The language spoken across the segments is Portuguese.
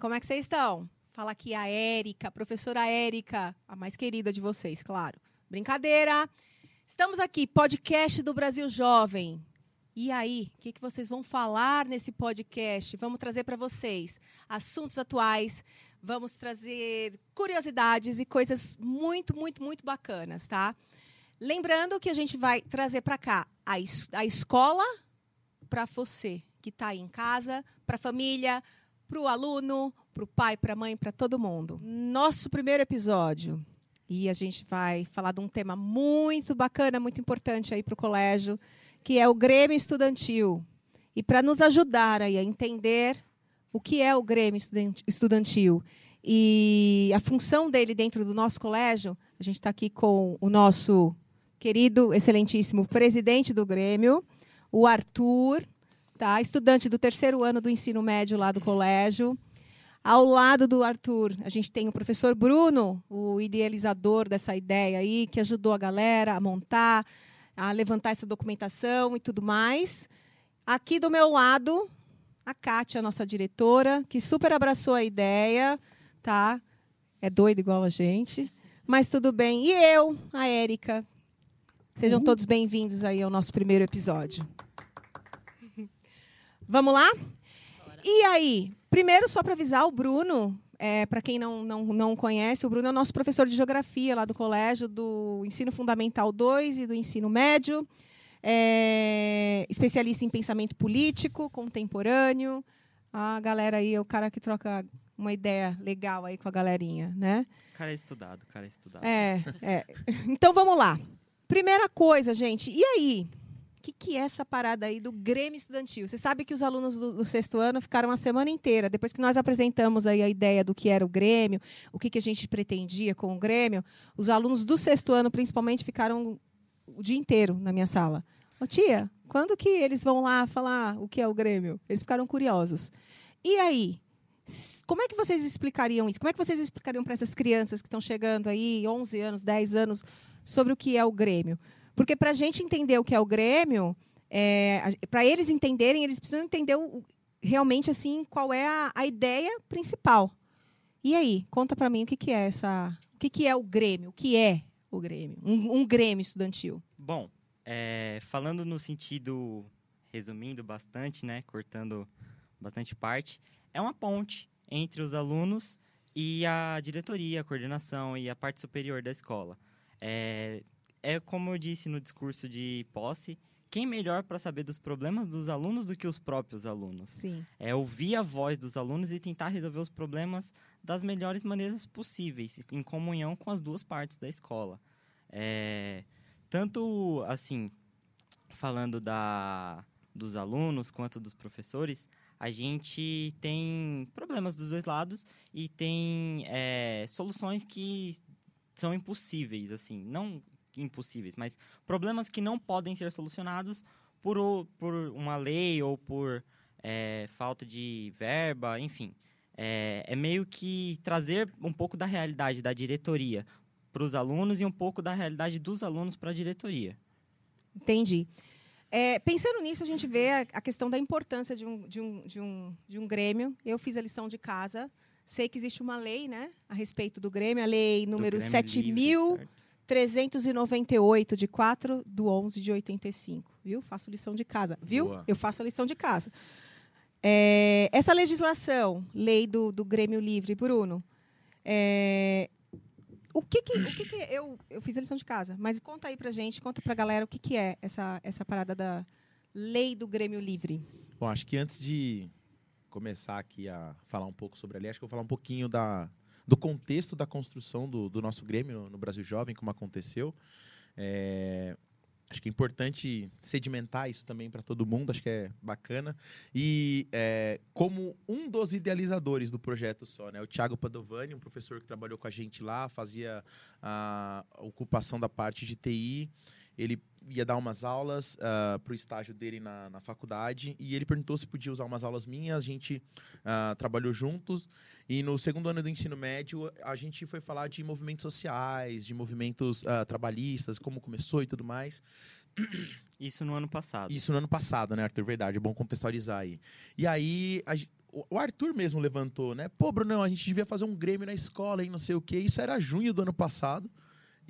Como é que vocês estão? Fala aqui a Érica, professora Érica, a mais querida de vocês, claro. Brincadeira. Estamos aqui, podcast do Brasil Jovem. E aí, o que, que vocês vão falar nesse podcast? Vamos trazer para vocês assuntos atuais, vamos trazer curiosidades e coisas muito, muito, muito bacanas, tá? Lembrando que a gente vai trazer para cá a, es a escola para você que está aí em casa, para a família, para o aluno, para o pai, para a mãe, para todo mundo. Nosso primeiro episódio. E a gente vai falar de um tema muito bacana, muito importante aí para o colégio, que é o Grêmio Estudantil. E para nos ajudar aí a entender o que é o Grêmio Estudantil e a função dele dentro do nosso colégio, a gente está aqui com o nosso querido, excelentíssimo presidente do Grêmio, o Arthur, tá? Estudante do terceiro ano do ensino médio lá do colégio. Ao lado do Arthur, a gente tem o professor Bruno, o idealizador dessa ideia aí, que ajudou a galera a montar, a levantar essa documentação e tudo mais. Aqui do meu lado, a Kátia, nossa diretora, que super abraçou a ideia, tá? É doida igual a gente, mas tudo bem. E eu, a Érica. Sejam uhum. todos bem-vindos aí ao nosso primeiro episódio. Vamos lá? Bora. E aí, primeiro, só para avisar o Bruno, é, para quem não, não, não conhece, o Bruno é o nosso professor de geografia lá do colégio, do ensino fundamental 2 e do ensino médio. É, especialista em pensamento político, contemporâneo. A galera aí é o cara que troca uma ideia legal aí com a galerinha, né? Cara é estudado, cara é estudado. É, é. Então vamos lá. Primeira coisa, gente, e aí? O que, que, é essa parada aí do Grêmio Estudantil? Você sabe que os alunos do, do, sexto ano ficaram a semana inteira, depois que nós apresentamos aí a ideia do que era o Grêmio, o que, que a gente pretendia com o Grêmio, os alunos do sexto ano, principalmente, ficaram o dia inteiro na minha sala. Ô, tia, quando que eles vão lá falar o que é o Grêmio? Eles ficaram curiosos. E aí? Como é que vocês explicariam isso? Como é que vocês explicariam para essas crianças que estão chegando aí, 11 anos, 10 anos, sobre o que é o Grêmio? Porque para a gente entender o que é o Grêmio, é, para eles entenderem, eles precisam entender o, realmente assim qual é a, a, ideia principal. E aí, conta para mim o que, que é essa, o que, que é o Grêmio, o que é o Grêmio, um, um Grêmio estudantil. Bom, é, falando no sentido, resumindo bastante, né, cortando bastante parte, é uma ponte entre os alunos e a diretoria, a coordenação e a parte superior da escola. É, é como eu disse no discurso de posse, quem melhor para saber dos problemas dos alunos do que os próprios alunos? Sim. É ouvir a voz dos alunos e tentar resolver os problemas das melhores maneiras possíveis, em comunhão com as duas partes da escola. É, tanto assim, falando da, dos alunos quanto dos professores, a gente tem problemas dos dois lados e tem é, soluções que são impossíveis, assim, não impossíveis, mas problemas que não podem ser solucionados por, o, por uma lei ou por é, falta de verba, enfim. É, é, meio que trazer um pouco da realidade da diretoria para os alunos e um pouco da realidade dos alunos para a diretoria. Entendi. É, pensando nisso, a gente vê a, a questão da importância de um, de, um, de, um, de um grêmio. Eu fiz a lição de casa. Sei que existe uma lei né, a respeito do Grêmio, a lei número 7.398, de 4 do 11 de 85. Viu? Faço lição de casa. Viu? Boa. Eu faço a lição de casa. É, essa legislação, lei do, do Grêmio Livre, Bruno, é, o que que, o que, que eu, eu fiz a lição de casa, mas conta aí pra gente, conta pra galera o que, que é essa, essa parada da lei do Grêmio Livre. Bom, acho que antes de começar aqui a falar um pouco sobre a lei, acho que eu vou falar um pouquinho da, do contexto da construção do, do nosso Grêmio no, no, Brasil Jovem, como aconteceu. É, acho que é importante sedimentar isso também para todo mundo, acho que é bacana. E é, como um dos idealizadores do projeto só, né, o Thiago Padovani, um professor que trabalhou com a gente lá, fazia a ocupação da parte de TI, ele ia dar umas aulas uh, ah, para o estágio dele na, na faculdade e ele perguntou se podia usar umas aulas minhas. A gente uh, trabalhou juntos e no segundo ano do ensino médio a gente foi falar de movimentos sociais, de movimentos uh, trabalhistas, como começou e tudo mais. Isso no ano passado. Isso no ano passado, né, Arthur? Verdade, é bom contextualizar aí. E aí, a, o o Arthur mesmo levantou, né? Pô, Brunão, a gente devia fazer um Grêmio na escola, hein? Não sei o quê. Isso era junho do ano passado.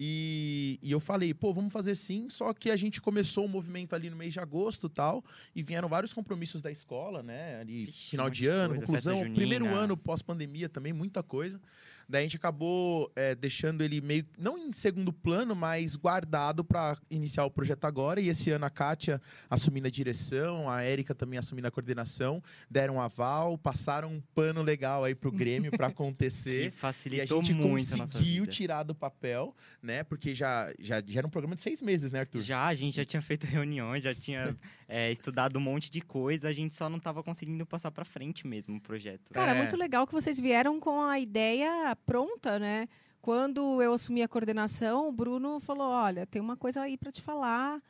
E, e eu falei, pô, vamos fazer sim. Só que a gente começou o movimento ali no mês de agosto e tal. E vieram vários compromissos da escola, né? Ali, Vixe, final de ano, coisa, conclusão, primeiro ano pós-pandemia também, muita coisa. Daí a gente acabou é, deixando ele meio, não em segundo plano, mas guardado para iniciar o projeto agora. E esse ano a Kátia assumindo a direção, a Érica também assumindo a coordenação, deram um aval, passaram um pano legal aí pro Grêmio para Que acontecer. E a facilitou gente muito a nossa conseguiu vida. tirar do papel, né? Porque já, já, já era um programa de seis meses, né, Arthur? Já, a gente já tinha feito reuniões, já tinha é, estudado um monte de coisa, a gente só não estava conseguindo passar para frente mesmo o projeto. Cara, É. muito legal que vocês vieram com a ideia pronta, né? Quando eu assumi a coordenação, o Bruno falou: olha, tem uma coisa aí para te falar.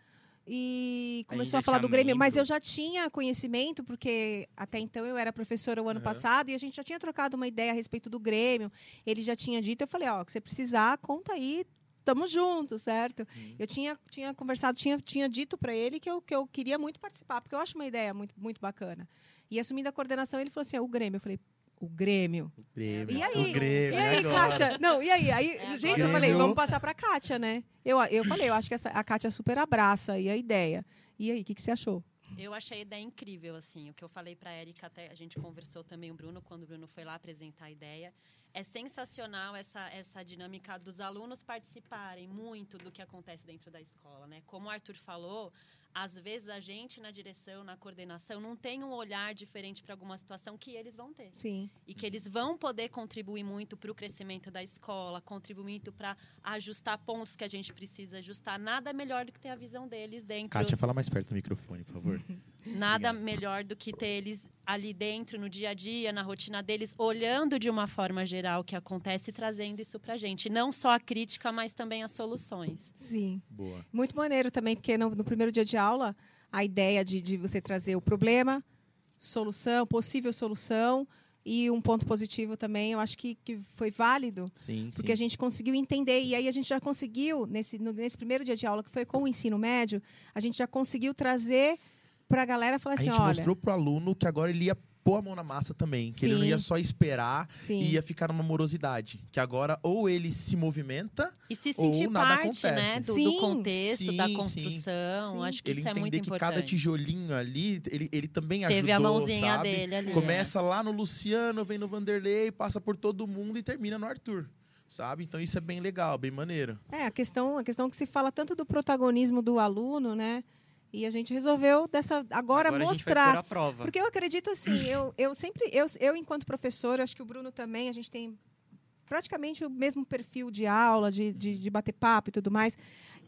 E começou a, já falar do Grêmio, mas eu já tinha conhecimento, porque até então eu era professora o ano Aham. passado e a gente já tinha trocado uma ideia a respeito do Grêmio. Ele já tinha dito, eu falei, ó, que você precisar, conta aí, tamo junto, certo? Uhum. Eu tinha, tinha conversado, tinha, tinha dito para ele que eu, que eu queria muito participar, porque eu acho uma ideia muito, muito bacana. E assumindo a coordenação, ele falou assim: "É o Grêmio. Eu falei: o Grêmio. Grêmio. E aí? O Grêmio, e aí, agora? Kátia? Não, e aí? aí É gente, agora. eu falei, vamos passar pra Kátia, né? Eu, eu falei, eu acho que essa, a Kátia super abraça aí a ideia. E aí, o que, que você achou? Eu achei a ideia incrível, assim. O que eu falei para a Erika, até a gente conversou também o Bruno, quando o Bruno foi lá apresentar a ideia. É sensacional essa, essa dinâmica dos alunos participarem muito do que acontece dentro da escola, né? Como o Arthur falou, às vezes a gente na direção, na coordenação, não tem um olhar diferente para alguma situação que eles vão ter. Sim. E que eles vão poder contribuir muito para o crescimento da escola, contribuir muito para ajustar pontos que a gente precisa ajustar. Nada melhor do que ter a visão deles dentro Kátia, fala mais perto do microfone, por favor. Nada melhor do que ter eles ali dentro, no dia a dia, na rotina deles, olhando de uma forma geral o que acontece e trazendo isso pra gente. Não só a crítica, mas também as soluções. Sim. Boa. Muito maneiro também, porque no, no primeiro dia de aula, a ideia de, de você trazer o problema, solução, possível solução e um ponto positivo também, eu acho que, que foi válido. Sim, Porque a gente conseguiu entender, e aí a gente já conseguiu, nesse, no- nesse primeiro dia de aula, que foi com o ensino médio, a gente já conseguiu trazer para a galera falar A assim: gente olha. mostrou pro aluno que agora ele ia pôr a mão na massa também. Que ele não Sim. ia só esperar Sim. e ia ficar numa morosidade. Que agora ou ele se movimenta, E se Ou sentir nada parte acontece. né, do, do Sim. contexto, da Sim, construção. sim. Acho que ele isso é muito entender que importante. cada tijolinho ali, ele, ele também ajudou, Teve a mãozinha sabe? dele ali. Começa lá no Luciano, vem no Vanderlei, passa por todo mundo e termina no Arthur. Sabe? Então isso é bem legal, bem maneiro. É, a questão, a questão que se fala tanto do protagonismo do aluno, né? E a gente resolveu dessa agora, a gente vai mostrar. a prova. Porque eu acredito assim, eu, eu sempre, eu, eu enquanto professora, acho que o Bruno também, a gente tem praticamente o mesmo perfil de aula, de, de, de bater papo e tudo mais.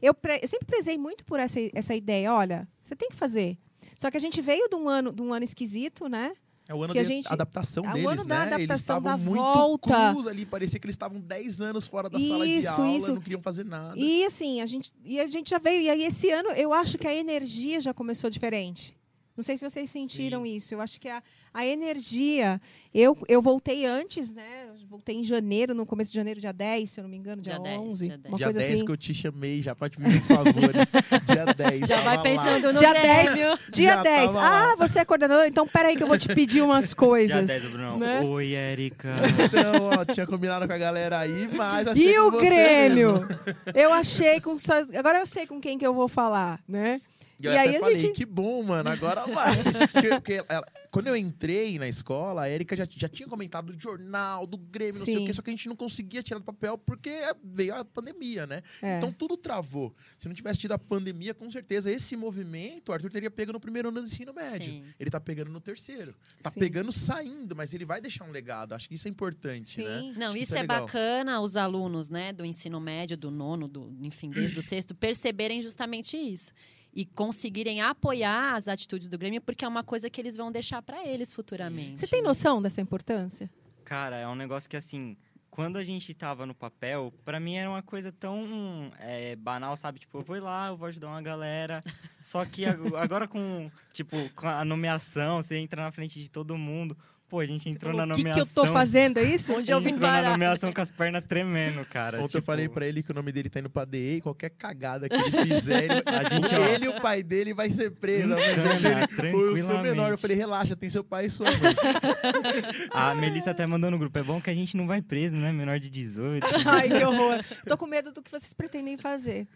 Eu, pre- eu sempre prezei muito por essa, essa ideia, olha, você tem que fazer. Só que a gente veio de um ano, de um ano esquisito, né? É o ano Que a de gente- adaptação é o deles, ano da né? eles adaptação, estavam da muito volta. crus ali, parecia que eles estavam 10 anos fora da sala de Isso, aula, isso. não queriam fazer nada. E assim, a gente, e a gente já veio. E aí, esse ano, eu acho que a energia já começou diferente. Não sei se vocês sentiram isso. Eu acho que a, a energia. Eu, eu voltei antes, né? Eu voltei em janeiro, no começo de janeiro, dia 10, se eu não me engano, dia, Dia 10, 11. dia 10. Uma Dia coisa 10 assim. que eu te chamei, já pode pedir os favores. Dia 10. Já vai tava lá. pensando no Dia 10. Grêmio. Dia Já 10. tava lá. Ah, você é coordenador? Então, peraí que eu vou te pedir umas coisas. 10 do Brunão. né? Oi, Érica. Então, ó, tinha combinado com a galera aí, mas assim E com o Grêmio? mesmo. Eu achei com. Agora eu sei com quem que eu vou falar, né? E, eu E até aí a falei, gente- que bom, mano, agora vai. porque, porque ela- quando eu entrei na escola, a Erika já, já tinha comentado do jornal, do Grêmio, não sei Sim. o quê, só que a gente não conseguia tirar do papel porque veio a pandemia, né? É. Então tudo travou. Se não tivesse tido a pandemia, com certeza, esse movimento o Arthur teria pego no primeiro ano do ensino médio. Sim. Ele tá pegando no terceiro. Tá Sim. pegando saindo, mas ele vai deixar um legado. Acho que isso é importante, né? Sim. Não, Acho que isso é é, legal. bacana os alunos, né, do ensino médio, do nono, do, enfim, desde o sexto, perceberem justamente isso. E conseguirem apoiar as atitudes do Grêmio, porque é uma coisa que eles vão deixar para eles futuramente. Você tem noção dessa importância? Cara, é um negócio que assim, quando a gente tava no papel, pra mim era uma coisa tão é, banal, sabe? Tipo, eu vou lá, eu vou ajudar uma galera. Só que ag- agora com, tipo, com a nomeação, você entra na frente de todo mundo. Pô, a gente entrou Falou, na O que, que nomeação. eu tô fazendo, é isso? Onde eu vim entrou na parar? nomeação com as pernas tremendo, cara. Ontem eu Tipo, falei pra ele que o nome dele tá indo pra DE e qualquer cagada que ele fizer, ele, A gente, ó. ele e o pai dele vai ser preso. Encana, dele, o seu menor. Eu falei, relaxa, tem seu pai e sua mãe. A Melissa até mandou no grupo. É bom que a gente não vai preso, né? Menor de 18. Ai, que horror. Tô com medo do que vocês pretendem fazer.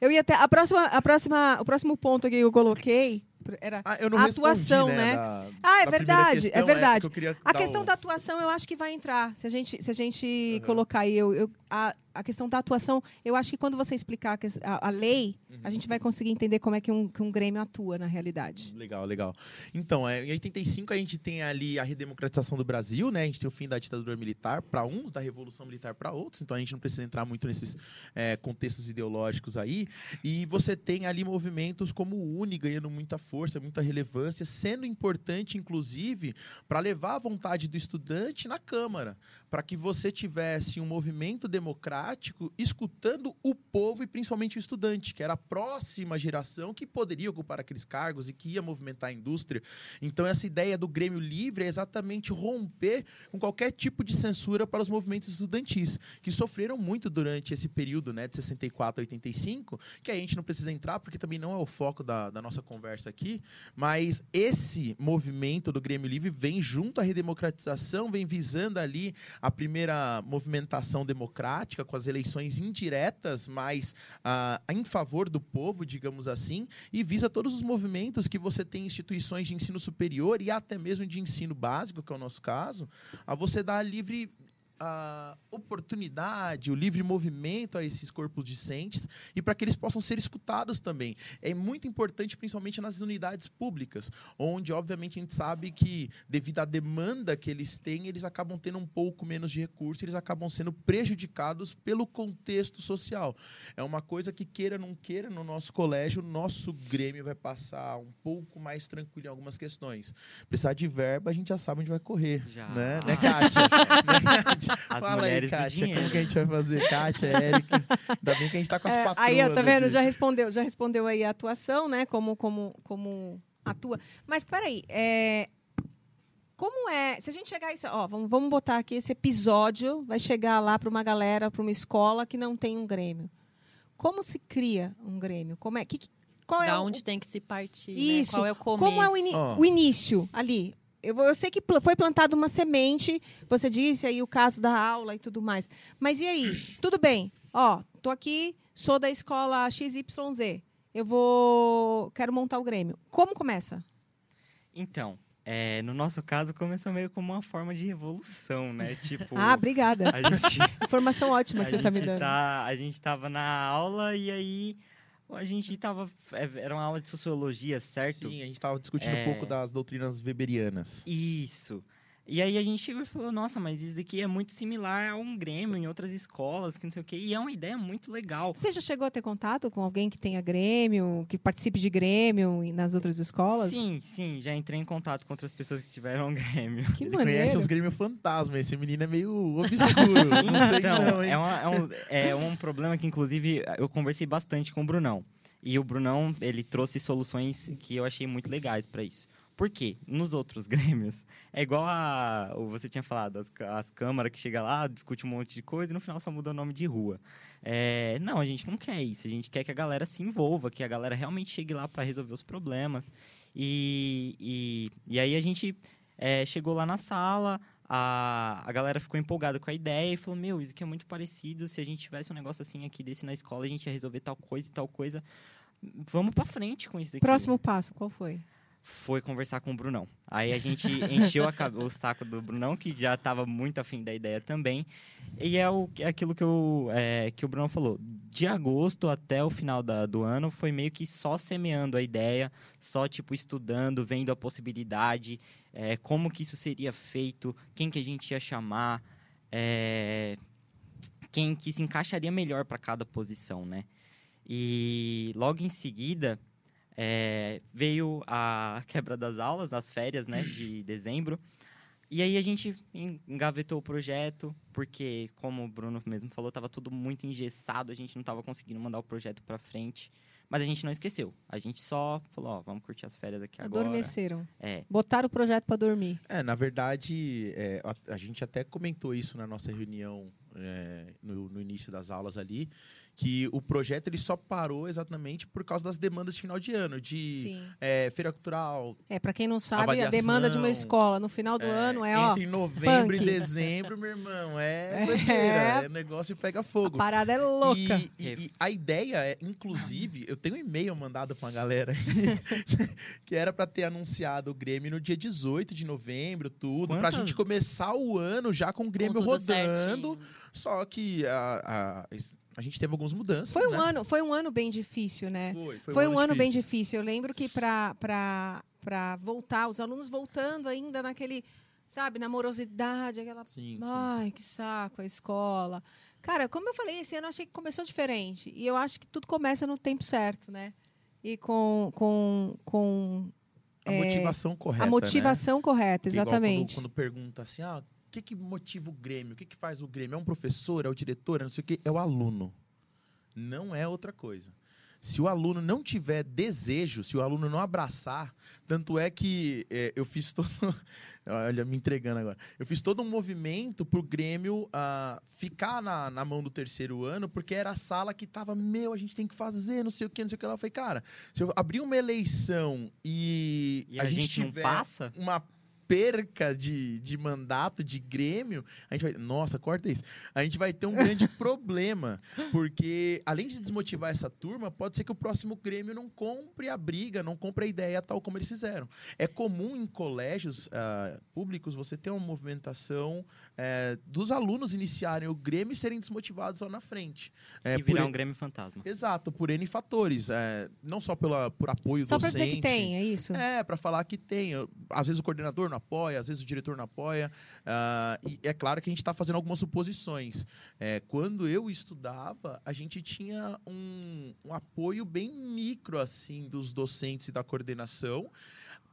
Eu ia até. A próxima, a próxima, o próximo ponto aqui que eu coloquei era. Ah, eu não A respondi, atuação, né? né? da- Ah, é verdade, questão, é verdade. que eu queria A questão um- da atuação eu acho que vai entrar. Se a gente, se a gente colocar aí, eu, eu- a, a questão da atuação, eu acho que quando você explicar a, a- lei, a gente vai conseguir entender como é que um, que um Grêmio atua na realidade. Legal, legal. Então, é, em 85 a gente tem ali a redemocratização do Brasil, né? A gente tem o fim da ditadura militar para uns, da revolução militar para outros. Então a gente não precisa entrar muito nesses é, contextos ideológicos aí. E você tem ali movimentos como o Uni ganhando muita força, muita relevância, sendo importante, inclusive, para levar a vontade do estudante na Câmara, para que você tivesse um movimento democrático escutando o povo e principalmente o estudante, que era a próxima geração que poderia ocupar aqueles cargos e que ia movimentar a indústria. Então, essa ideia do Grêmio Livre é exatamente romper com qualquer tipo de censura para os movimentos estudantis, que sofreram muito durante esse período né, de 64 a 85, que a gente não precisa entrar, porque também não é o foco da, da nossa conversa aqui, mas esse movimento do Grêmio Livre vem junto à redemocratização, vem visando ali a primeira movimentação democrática, com as eleições indiretas, mas ah, em favor do povo, digamos assim, e visa todos os movimentos que você tem em instituições de ensino superior e até mesmo de ensino básico, que é o nosso caso, a você dar livre a oportunidade, o livre movimento a esses corpos discentes e para que eles possam ser escutados também. É muito importante, principalmente nas unidades públicas, onde, obviamente, a gente sabe que, devido à demanda que eles têm, eles acabam tendo um pouco menos de recurso, eles acabam sendo prejudicados pelo contexto social. É uma coisa que, queira ou não queira, no nosso colégio, o nosso Grêmio vai passar um pouco mais tranquilo em algumas questões. Precisar de verba, a gente já sabe onde vai correr. Já. Né, né Kátia? né, Kátia? As Fala mulheres aí, do Kátia, dinheiro. como que a gente vai fazer? Kátia, Érica. Ainda bem que a gente tá com as É, patroas aí, ó, tá vendo? aqui. Já respondeu, já respondeu aí a atuação, né? Como, como, como atua. Mas peraí, é, como é? Se a gente chegar isso, ó, vamos, vamos botar aqui esse episódio, vai chegar lá para uma galera, para uma escola que não tem um Grêmio. Como se cria um Grêmio? Como é? Que, qual é Da o- onde tem que se partir, né? Isso. Qual é o começo? Como é o, ini- Ó. o início ali? Eu, eu sei que foi plantada uma semente, você disse aí o caso da aula e tudo mais. Mas e aí? Tudo bem. Ó, tô aqui, sou da escola XYZ. Eu vou. Quero montar o Grêmio. Como começa? Então, é, no nosso caso, começou meio como uma forma de revolução, né? Tipo, Ah, obrigada. gente, Informação ótima que você tá me dando. tá- a gente tava na aula e aí a gente tava. é, Era uma aula de sociologia, certo? Sim, a gente estava discutindo É. um pouco das doutrinas weberianas. Isso. E aí a gente chegou e falou, nossa, mas isso daqui é muito similar a um Grêmio em outras escolas, que não sei o quê. E é uma ideia muito legal. Você já chegou a ter contato com alguém que tenha Grêmio, que participe de Grêmio e- nas outras escolas? Sim, sim, já entrei em contato com outras pessoas que tiveram um Grêmio. Que Ele maneiro. conhece uns Grêmio fantasma. Esse menino é meio obscuro. não sei Então, não, hein? é, uma- é um, é um problema que, inclusive, eu conversei bastante com o Brunão. E o Brunão, ele trouxe soluções que eu achei muito legais para isso. Por quê? Nos outros grêmios, é igual a. Você tinha falado, as, as câmaras que chega lá, discute um monte de coisa e no final só muda o nome de rua. É, não, a gente não quer isso. A gente quer que a galera se envolva, que a galera realmente chegue lá para resolver os problemas. E, e, e aí a gente é, chegou lá na sala, a, a galera ficou empolgada com a ideia e falou: Meu, isso aqui é muito parecido. Se a gente tivesse um negócio assim aqui desse na escola, a gente ia resolver tal coisa e tal coisa. Vamos pra frente com isso aqui. Próximo passo, qual foi? Foi conversar com o Brunão. Aí a gente encheu a o saco do Brunão, que já estava muito afim da ideia também. E é, o, é aquilo que, eu, é, que o Brunão falou. De agosto até o final da- do ano, foi meio que só semeando a ideia, só tipo estudando, vendo a possibilidade, é, como que isso seria feito, quem que a gente ia chamar, é, quem que se encaixaria melhor para cada posição, né? E logo em seguida é, veio a quebra das aulas, das férias, né, de dezembro. E aí a gente en- engavetou o projeto, porque, como o Bruno mesmo falou, estava tudo muito engessado, a gente não estava conseguindo mandar o projeto para frente. Mas a gente não esqueceu. A gente só falou, ó, vamos curtir as férias aqui agora. Adormeceram. É. Botaram o projeto para dormir. É, na verdade, é, a, a gente até comentou isso na nossa reunião é, no, no início das aulas ali, que o projeto ele só parou exatamente por causa das demandas de final de ano, de é, feira cultural. É, para quem não sabe, a demanda de uma escola no final do ano é, ó, entre novembro punk. e dezembro, meu irmão, é É. é negócio pega a fogo. parada é louca. E, e- e a ideia é, inclusive, eu tenho um e-mail mandado pra uma galera que era pra ter anunciado o Grêmio no dia 18 de novembro, tudo, pra Quantas- gente começar o ano já com o Grêmio rodando. certinho. Só que a, a, a gente teve algumas mudanças. Foi um né? ano, foi um ano bem difícil, né? Foi, Foi, um ano bem difícil. Eu lembro que para voltar, os alunos voltando ainda naquele, sabe, na morosidade, aquela. Sim, sim. Ai, que saco a escola. Cara, como eu falei, esse ano eu achei que começou diferente. E eu acho que tudo começa no tempo certo, né? E com, com, com A motivação correta. a motivação correta, né? Igual exatamente. Quando, quando pergunta assim, ah, que, que motiva o Grêmio? O que, que faz o Grêmio? É um professor? É o diretor? É não sei o quê? É o aluno. Não é outra coisa. Se o aluno não tiver desejo, se o aluno não abraçar, tanto é que é, eu fiz todo. Olha, me entregando agora. Eu fiz todo um movimento pro Grêmio ah, ficar na, na mão do terceiro ano, porque era a sala que tava, meu, a gente tem que fazer, não sei o que, não sei o que. lá. Eu falei, cara, se eu abrir uma eleição e, E a, gente, não tiver passa? uma perca de, de mandato de Grêmio, a gente vai. Nossa, corta isso. A gente vai ter um grande problema. Porque, além de desmotivar essa turma, pode ser que o próximo Grêmio não compre a briga, não compre a ideia tal como eles fizeram. É comum em colégios ah, públicos você ter uma movimentação eh, dos alunos iniciarem o Grêmio e serem desmotivados lá na frente. É, e por virar e- um Grêmio fantasma. Exato, por N fatores. é, não só pela, por apoio Só para docente. dizer que tem, é isso? É, para falar que tem. Às vezes o coordenador não apoia, às vezes o diretor não apoia. ah, e é claro que a gente está fazendo algumas suposições. É, quando eu estudava, a gente tinha um, um apoio bem micro, assim, dos docentes e da coordenação.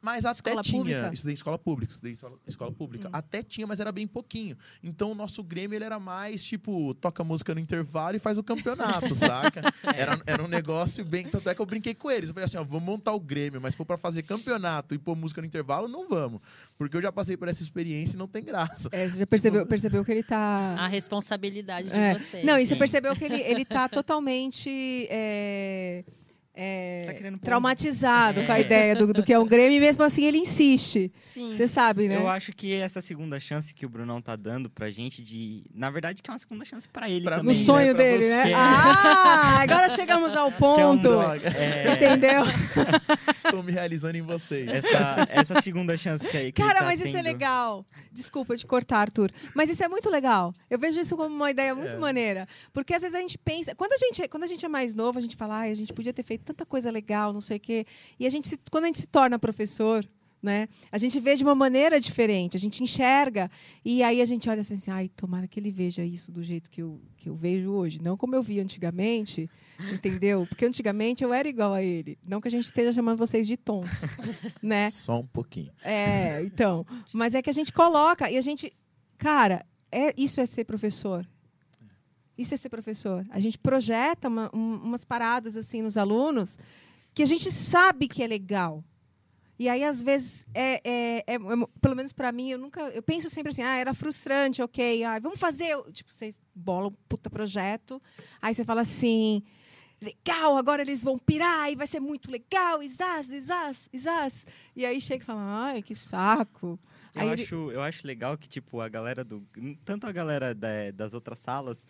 Mas até Escola tinha. pública? Estudei em escola pública, estudei em escola, pública. Até tinha, mas era bem pouquinho. Então o nosso Grêmio ele era mais tipo, toca música no intervalo e faz o campeonato, saca? Era, era um negócio bem. Tanto é que eu brinquei com eles. Eu falei assim: ó, vamos montar o Grêmio, mas se for pra fazer campeonato e pôr música no intervalo, não vamos. Porque eu já passei por essa experiência e não tem graça. É, você já percebeu, percebeu que ele tá. A responsabilidade de É. vocês. Não, e você percebeu que ele, ele tá totalmente é, é, Tá traumatizado É. com a ideia do, do que é um Grêmio e mesmo assim ele insiste. Você sabe, né? Eu acho que essa segunda chance que o Brunão tá dando pra gente de. Na verdade, que é uma segunda chance pra ele Pra No também. mim, sonho né, dele, né? Ah, agora chegamos ao Que é um ponto. Droga. É, Entendeu? Estou me realizando em vocês. essa, essa segunda chance que, aí- que Cara, ele tá mas isso é tendo. legal. Desculpa te cortar, Arthur. Mas isso é muito legal. Eu vejo isso como uma ideia muito É. maneira. Porque às vezes a gente pensa. Quando a gente, quando a gente é mais novo, a gente fala, ai, a gente podia ter feito tanta coisa legal, não sei o quê. E a gente se- quando a gente se torna professor. Né? A gente vê de uma maneira diferente, a gente enxerga e aí a gente olha assim, assim, ai, tomara que ele veja isso do jeito que eu, que eu vejo hoje, não como eu vi antigamente, entendeu? Porque antigamente eu era igual a ele, não que a gente esteja chamando vocês de tons, né? Só um pouquinho. É, então. Mas é que a gente coloca e a gente. Cara, é, isso é ser professor. Isso é ser professor. A gente projeta uma- um- umas paradas assim nos alunos que a gente sabe que é legal. E aí, às vezes, é, é- é- é- pelo menos para mim, eu nunca. Eu penso sempre assim, ah, era frustrante, ok. Ah, vamos fazer. Tipo, você bola um puta projeto. Aí você fala assim. Legal, agora eles vão pirar e vai ser muito legal, isás, isás, isás. E aí chega e fala, ai, que saco. Eu, Aí ele- acho, eu acho legal que, tipo, a galera do. Tanto a galera da- das outras salas,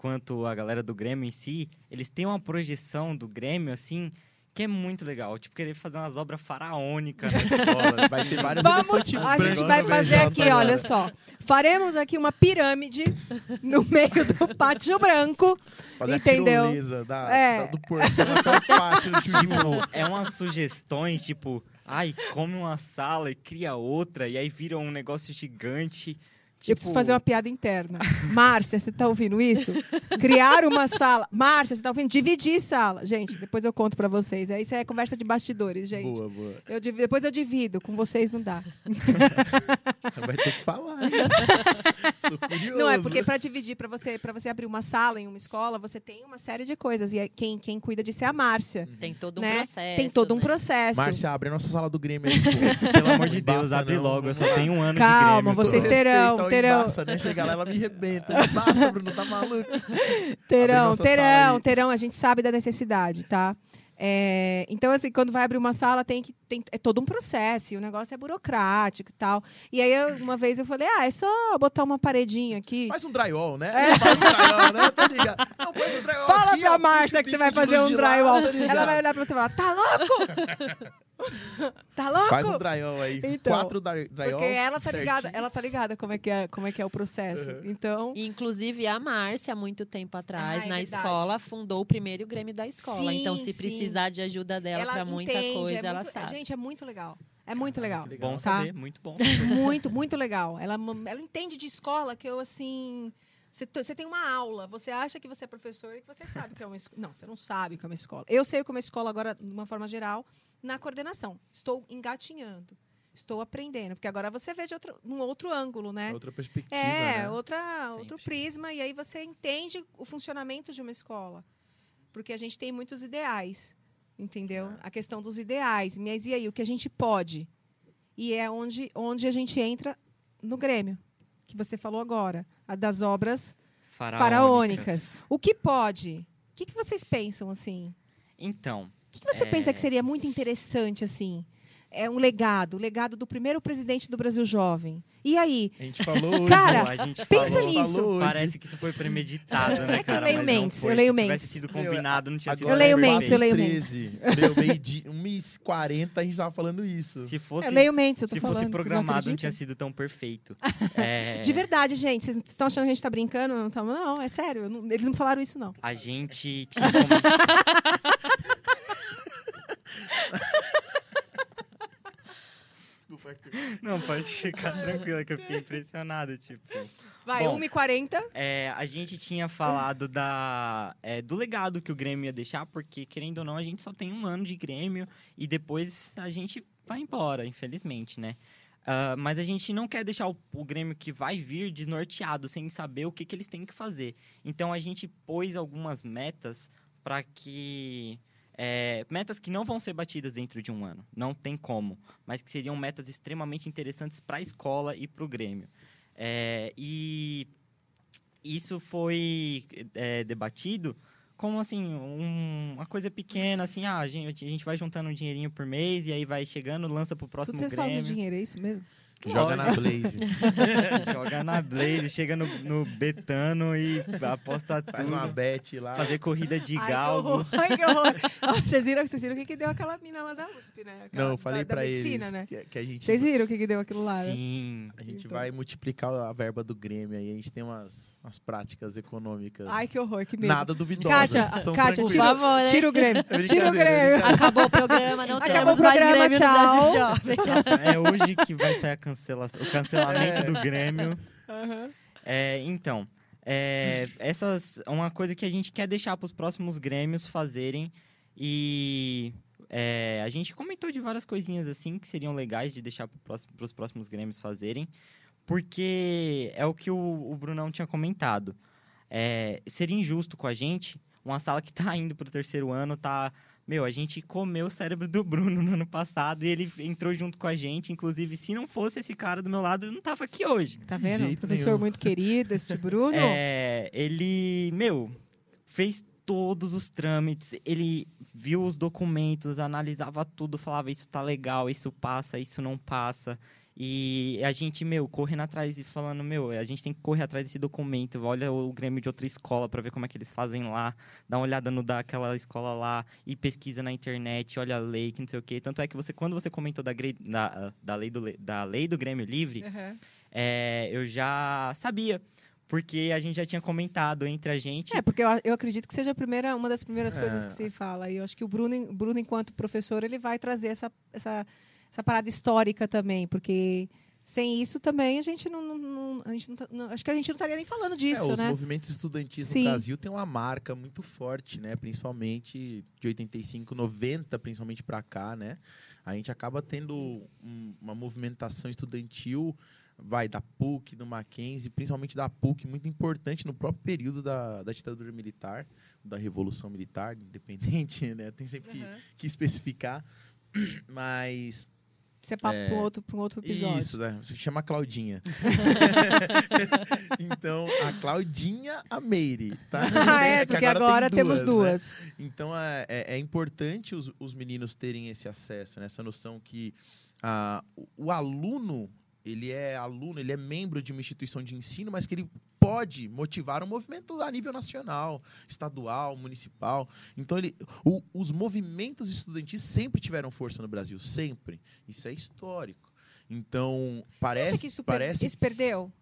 quanto a galera do Grêmio em si, eles têm uma projeção do Grêmio, assim, que é muito legal. Tipo, querer fazer umas obras faraônicas nas escolas. Vai ter vários Vamos, a gente vai fazer aqui, agora. olha só. Faremos aqui uma pirâmide no meio do pátio branco. Fazer entendeu? a tirolesa da, É. da- do portão até o pátio. Tipo, é umas sugestões, tipo, ai, come uma sala e cria outra, e aí vira um negócio gigante. Eu Tipo, preciso fazer uma piada interna. Márcia, você tá ouvindo isso? Criar uma sala. Márcia, você tá ouvindo? Dividir sala. Gente, depois eu conto pra vocês. Isso é conversa de bastidores, gente. Boa, boa. Eu depois eu divido, com vocês não dá. Vai ter que falar. hein? Isso Não, é porque para dividir, para você, para você abrir uma sala em uma escola, você tem uma série de coisas. E é- quem, quem cuida disso é a Márcia. Tem todo um Né? processo. Tem todo um né? processo. Márcia, abre a nossa sala do Grêmio aí. Pelo amor de Deus, abre não, logo. Eu só tenho um ano Calma, de Grêmio. vocês só. terão, terão. Embaça, né? Chega lá, ela me rebenta. Embaça, Bruno, tá maluco? Terão, terão, terão. A gente sabe da necessidade, tá? É, então, assim, quando vai abrir uma sala, tem que. Tem, é todo um processo, e o negócio é burocrático e tal. E aí, eu- uma vez eu falei, ah, é só botar uma paredinha aqui. Faz um drywall, né? Faz um drywall, né? Tá ligado? Não, faz um drywall Fala aqui, pra Márcia que você vai fazer um de lá, drywall. tá? Ela vai olhar pra você e falar, tá louco? tá louco? Faz um drywall aí. Então, Quatro dry- drywall. Porque ela tá ligada, certinho. ela tá ligada como é que é, como é, que é o processo. Então, E, Inclusive, a Márcia, há muito tempo atrás, Ah, é na verdade. escola, fundou o primeiro Grêmio da escola. Sim, então, se sim. precisar de ajuda dela ela para muita entende, coisa, é ela muito- sabe. Gente, é muito legal. É muito legal. legal. Bom Tá? saber, muito bom. Muito, muito legal. Ela, ela entende de escola que eu, assim. Você tem uma aula, você acha que você é professor e que você sabe o que é uma escola. Não, você não sabe o que é uma escola. Eu sei o que é uma escola agora, de uma forma geral, na coordenação. Estou engatinhando. Estou aprendendo. Porque agora você vê de outro, num outro ângulo, né? Outra perspectiva, É, né? outra, outro prisma, e aí você entende o funcionamento de uma escola. Porque a gente tem muitos ideais, entendeu? A questão dos ideais. Mas e aí, o que a gente pode? E é onde, onde a gente entra no Grêmio, que você falou agora, a das obras faraônicas. O que pode? O que, que vocês pensam, assim? Então, O que, que você É. pensa que seria muito interessante, assim? É um legado, o legado do primeiro presidente do Brasil Jovem. E aí? A gente falou hoje. Cara, a gente pensa falou, nisso. Falou. Parece que isso foi premeditado, né, É que eu cara? leio Mas mentes, não foi. eu leio Se tivesse sido combinado, não tinha sido Eu leio mentes, eu leio 13. Meu, meio-dia, 1h40 a gente tava falando isso. Se fosse, eu leio mentes, eu tô se falando. fosse vocês não programado, não acreditam? tinha sido tão perfeito. É, De verdade, gente. Vocês estão achando que a gente tá brincando? Não, tamo- não é sério. eu não- eles não falaram isso, não. A gente tinha como- Desculpa, Arthur. Não, pode ficar tranquila que eu fiquei impressionado, tipo. Vai, Bom. 1h40. É, a gente tinha falado da, é, do legado que o Grêmio ia deixar, porque, querendo ou não, a gente só tem um ano de Grêmio e depois a gente vai embora, infelizmente, né? Ah, mas a gente não quer deixar o, o Grêmio que vai vir desnorteado, sem saber o que, que eles têm que fazer. Então a gente pôs algumas metas para que. É, metas que não vão ser batidas dentro de um ano, não tem como, mas que seriam metas extremamente interessantes para a escola e para o Grêmio. É, e isso foi é, debatido como assim, um- uma coisa pequena, assim, ah, a gente, a gente vai juntando um dinheirinho por mês e aí vai chegando, lança pro Tudo próximo vocês falam de Grêmio. dinheiro, é isso mesmo? Joga na Blaze. Joga na Blaze, chega no, no Betano e aposta Faz tudo. uma bet lá. Fazer corrida de Ai, que galgo. horror. Ai, que horror. Vocês viram, vocês viram o que, que deu aquela mina lá da USP, né? Aquela Não, eu falei da, da pra medicina, eles né? que, que a gente, Vocês viram o que, que deu aquilo lá, né? Sim. a gente Então. vai multiplicar a verba do Grêmio aí. A gente tem umas, umas práticas econômicas. Ai, que horror, que medo. Nada duvidosas. Kátia, são tira, Por favor, hein? tira o Grêmio. É Tira o é Grêmio. brincadeira. Acabou o programa, não Acabou teremos o mais programa, Grêmio tchau. no Brasil Jovem. É hoje que vai sair a o cancelamento É. do Grêmio. Aham. É, então, é, essas é uma coisa que a gente quer deixar para os próximos Grêmios fazerem e é, a gente comentou de várias coisinhas assim que seriam legais de deixar para os próximos Grêmios fazerem, porque é o que o, o Brunão tinha comentado. É, seria injusto com a gente, uma sala que tá indo pro terceiro ano, tá. Meu, a gente comeu o cérebro do Bruno no ano passado e ele entrou junto com a gente. Inclusive, se não fosse esse cara do meu lado, eu não tava aqui hoje. Tá vendo? Professor nenhum. muito querido, esse Bruno. É, ele, meu, fez todos os trâmites, ele viu os documentos, analisava tudo, falava isso tá legal, isso passa, isso não passa. E a gente, meu, correndo atrás e falando, meu, a gente tem que correr atrás desse documento. Olha o Grêmio de outra escola para ver como é que eles fazem lá. Dá uma olhada no daquela escola lá e pesquisa na internet, olha a lei, que não sei o quê. Tanto é que você, quando você comentou da, gre- da, da, lei, do, da lei do Grêmio Livre, Aham. é, eu já sabia. Porque a gente já tinha comentado entre a gente. É, porque eu, eu acredito que seja a primeira, uma das primeiras É. coisas que se fala. E eu acho que o Bruno, Bruno, enquanto professor, ele vai trazer essa, essa, essa parada histórica também, porque sem isso também a gente não. não- a gente não tá- não- acho que a gente não estaria nem falando É, disso, os né? movimentos estudantis Sim. no Brasil têm uma marca muito forte, né? Principalmente de 85, 90, principalmente para cá, né? A gente acaba tendo um- uma movimentação estudantil vai da PUC, do Mackenzie, principalmente da PUC, muito importante no próprio período da, da ditadura militar, da Revolução Militar, independente, né? Tem sempre que, Uhum. que especificar. Mas Isso é papo É, para um outro, pra um outro episódio. isso, né? Chama Claudinha. então, a Claudinha, a Meire, tá? Ah, é, Que porque tem agora, temos né? duas. Então é, é- é importante os, os meninos terem esse acesso, né? essa noção que ah, o, o aluno ele é aluno, ele é membro de uma instituição de ensino, mas que ele pode motivar um movimento a nível nacional, estadual, municipal. Então ele, o- os movimentos estudantis sempre tiveram força no Brasil, sempre. Isso é histórico. Então Você parece, acha que isso, parece isso perdeu?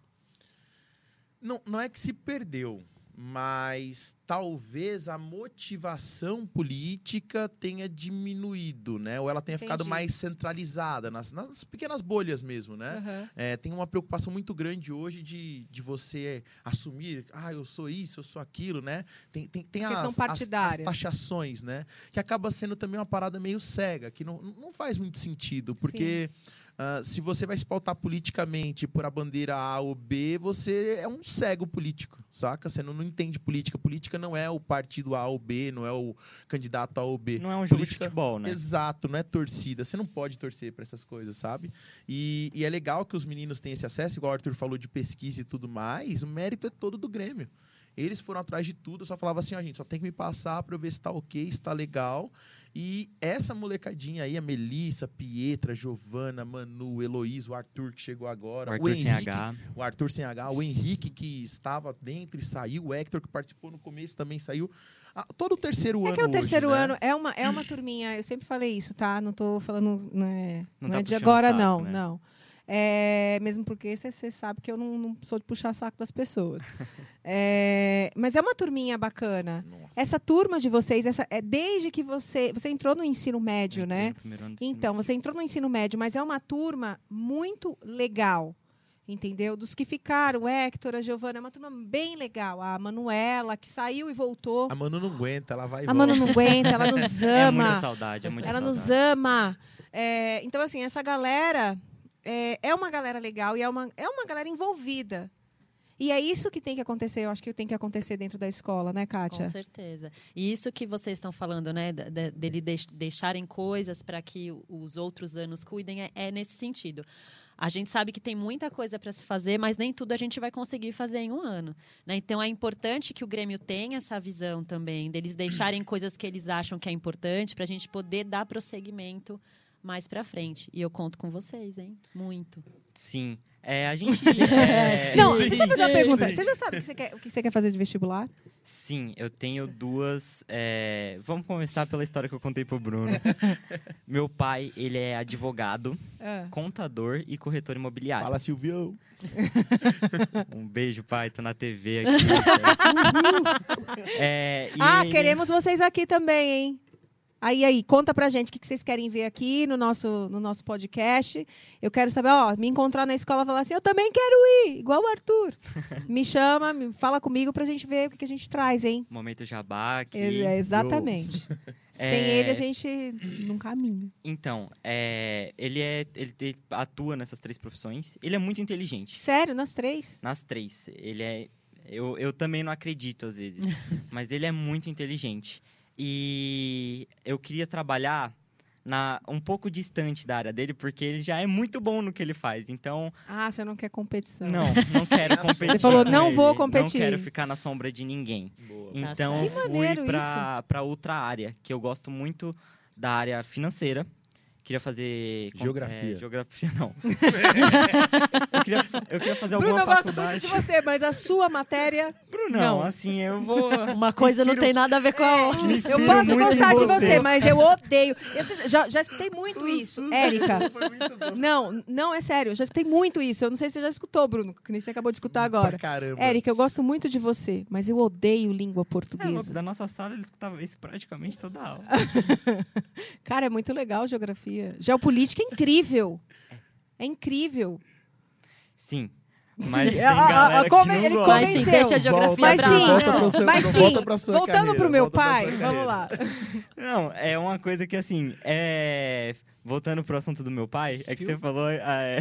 não, não é que se perdeu, mas talvez a motivação política tenha diminuído, né? Ou ela tenha ficado Entendi. mais centralizada, nas, nas pequenas bolhas mesmo, né? Aham. É, tem uma preocupação muito grande hoje de, de você assumir, ah, eu sou isso, eu sou aquilo, né? Tem, tem, tem A as, as, as taxações, né? Que acaba sendo também uma parada meio cega, que não, não faz muito sentido, porque ah, se você vai se pautar politicamente por a bandeira A ou B, você é um cego político, saca? Você não, não entende política. Política não é o partido A ou B, não é o candidato A ou B. Não é um jogo Política- de futebol, né? Exato, não é torcida. Você não pode torcer para essas coisas, sabe? E, e é legal que os meninos tenham esse acesso, igual o Arthur falou de pesquisa e tudo mais. O mérito é todo do Grêmio. Eles foram atrás de tudo, eu só falava assim, ó, gente, só tem que me passar para eu ver se tá ok, se tá legal. E essa molecadinha aí, a Melissa, Pietra, Giovana, Manu, Heloísa, o Arthur que chegou agora, O Arthur sem Henrique, H. o Arthur sem H, o Henrique que estava dentro e saiu, o Hector que participou no começo também saiu. Ah, todo o terceiro É ano que é o hoje, terceiro né? ano, é uma, é uma turminha, eu sempre falei isso, tá? Não tô falando, não é, Não não tá é de agora, saco, não, né? não. É, mesmo porque você sabe que eu não, não sou de puxar saco das pessoas. É, mas é uma turminha bacana. Nossa. Essa turma de vocês, essa, é desde que você. Você entrou no ensino médio, né? Então, você entrou no ensino médio, mas é uma turma muito legal. Entendeu? Dos que ficaram, o Hector, a Giovana, é uma turma bem legal. A Manuela, que saiu e voltou. A Manu não aguenta, ela vai e A Manu volta. não aguenta, ela nos É muita ama. saudade, é muita ela saudade. nos ama. É, então, assim, essa galera é, é uma galera legal e é uma, é uma galera envolvida. E é isso que tem que acontecer, eu acho que tem que acontecer dentro da escola, né, Kátia? Com certeza. E isso que vocês estão falando, né, dele deix- deixarem coisas para que os outros anos cuidem, é, é nesse sentido. A gente sabe que tem muita coisa para se fazer, mas nem tudo a gente vai conseguir fazer em um ano. né? Então é importante que o Grêmio tenha essa visão também, deles deixarem coisas que eles acham que é importante para a gente poder dar prosseguimento mais para frente. E eu conto com vocês, hein? Muito. Sim. É, a gente. é, Não, sim, deixa eu fazer uma pergunta. sim. Você já sabe o que você quer, o que você quer fazer de vestibular? Sim, eu tenho duas. é, Vamos começar pela história que eu contei pro Bruno. Meu pai, ele é advogado, contador e corretor imobiliário. Fala, Silvião. Um beijo, pai. Tô na TV aqui. É, e Ah, ele- queremos vocês aqui também, hein? Aí, aí, conta pra gente o que que vocês querem ver aqui no nosso, no nosso podcast. Eu quero saber, ó, me encontrar na escola e falar assim, eu também quero ir, igual o Arthur. me chama, me fala comigo pra gente ver o que, que a gente traz, hein? Momento jabá aqui. É, exatamente. Sem É. ele, a gente não caminha. Então, é, ele, é, ele atua nessas três profissões. Ele é muito inteligente. Sério, nas três? Nas três. Ele é. Eu, eu também não acredito às vezes. mas ele é muito inteligente. E eu queria trabalhar na, um pouco distante da área dele, porque ele já é muito bom no que ele faz. Então, Ah, você não quer competição. não, não quero competir. Você falou, com não ele, vou Não competir. quero ficar na sombra de ninguém. Boa. Tá Então, certo. Que fui pra outra área, que eu gosto muito da área financeira. Queria fazer... Geografia. é, geografia, não. eu, queria, eu queria fazer Bruno, alguma eu gosto faculdade... muito de você, mas a sua matéria... Brunão, Não. assim, eu vou... Uma coisa não inspiro- tem nada a ver com a outra. Me Eu posso gostar de você. você, mas eu odeio. Eu já, já escutei muito isso, Érica. Não, não, é sério. Eu já escutei muito isso. Eu não sei se você já escutou, Bruno, que nem você acabou de escutar agora. Pra caramba. Érica, eu gosto muito de você, mas eu odeio língua É, louco, portuguesa. da nossa sala, ele escutava isso praticamente toda aula. Cara, é muito legal geografia. Geopolítica é incrível. É incrível. Sim. Mas tem A- a- a- come- ele gosta. Mas sim, convenceu. deixa a geografia Mas pra sim, volta seu- Mas sim, volta pra sua voltando carreira, pro meu pai, vamos lá. Não, é uma coisa que assim, é voltando pro assunto do meu pai, é que você falou ah, é,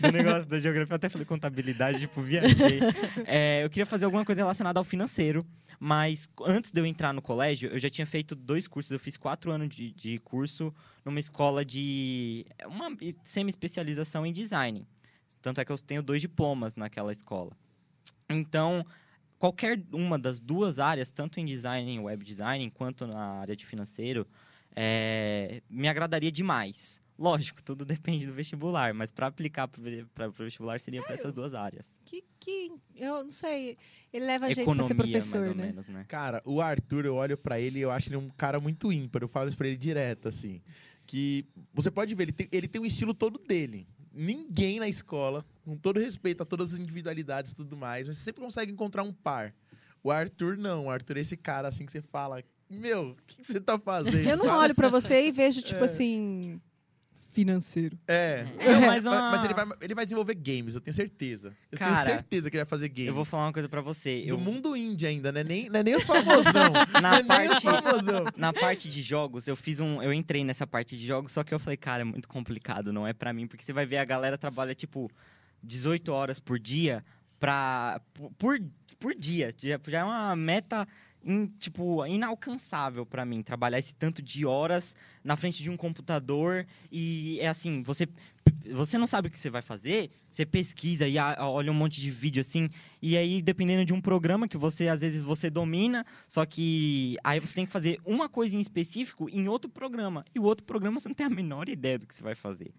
do negócio da geografia, eu até falei contabilidade, tipo, viajei. É, eu queria fazer alguma coisa relacionada ao financeiro, mas antes de eu entrar no colégio, eu já tinha feito dois cursos. Eu fiz quatro anos de, de curso numa escola de. uma semi-especialização em design. Tanto é que eu tenho dois diplomas naquela escola. Então, qualquer uma das duas áreas, tanto em design, em web design, quanto na área de financeiro, é, me agradaria demais. Lógico, tudo depende do vestibular, mas para aplicar para o vestibular seria para essas duas áreas. Que, que, eu não sei, ele leva a Economia, jeito pra ser professor, mais ou né? menos, né? Cara, o Arthur, eu olho pra ele e eu acho ele um cara muito ímpar. Eu falo isso pra ele direto, assim. Que você pode ver, ele tem, ele tem um estilo todo dele. Ninguém na escola, com todo respeito a todas as individualidades e tudo mais, mas você sempre consegue encontrar um par. O Arthur não. O Arthur é esse cara assim que você fala, meu, o que, que você tá fazendo? Eu não sabe? olho pra você e vejo, tipo assim, financeiro. É. É, Não, mas uma- mas ele, vai, ele vai desenvolver games, eu tenho certeza. Eu Cara, tenho certeza que ele vai fazer games. Eu vou falar uma coisa para você. Eu, Do mundo indie ainda, né? Nem, não é nem os famosão. não na é nem os parte famosão. na parte de jogos, eu fiz um, eu entrei nessa parte de jogos, só que eu falei, cara, é muito complicado, não é pra mim, porque você vai ver a galera trabalha tipo 18 horas por dia pra por por, dia, já é uma meta in- tipo inalcançável pra mim trabalhar esse tanto de horas na frente de um computador e é assim, você você não sabe o que você vai fazer, você pesquisa e olha um monte de vídeo assim, e aí dependendo de um programa que você às vezes você domina, só que aí você tem que fazer uma coisa em específico em outro programa, e o outro programa você não tem a menor ideia do que você vai fazer.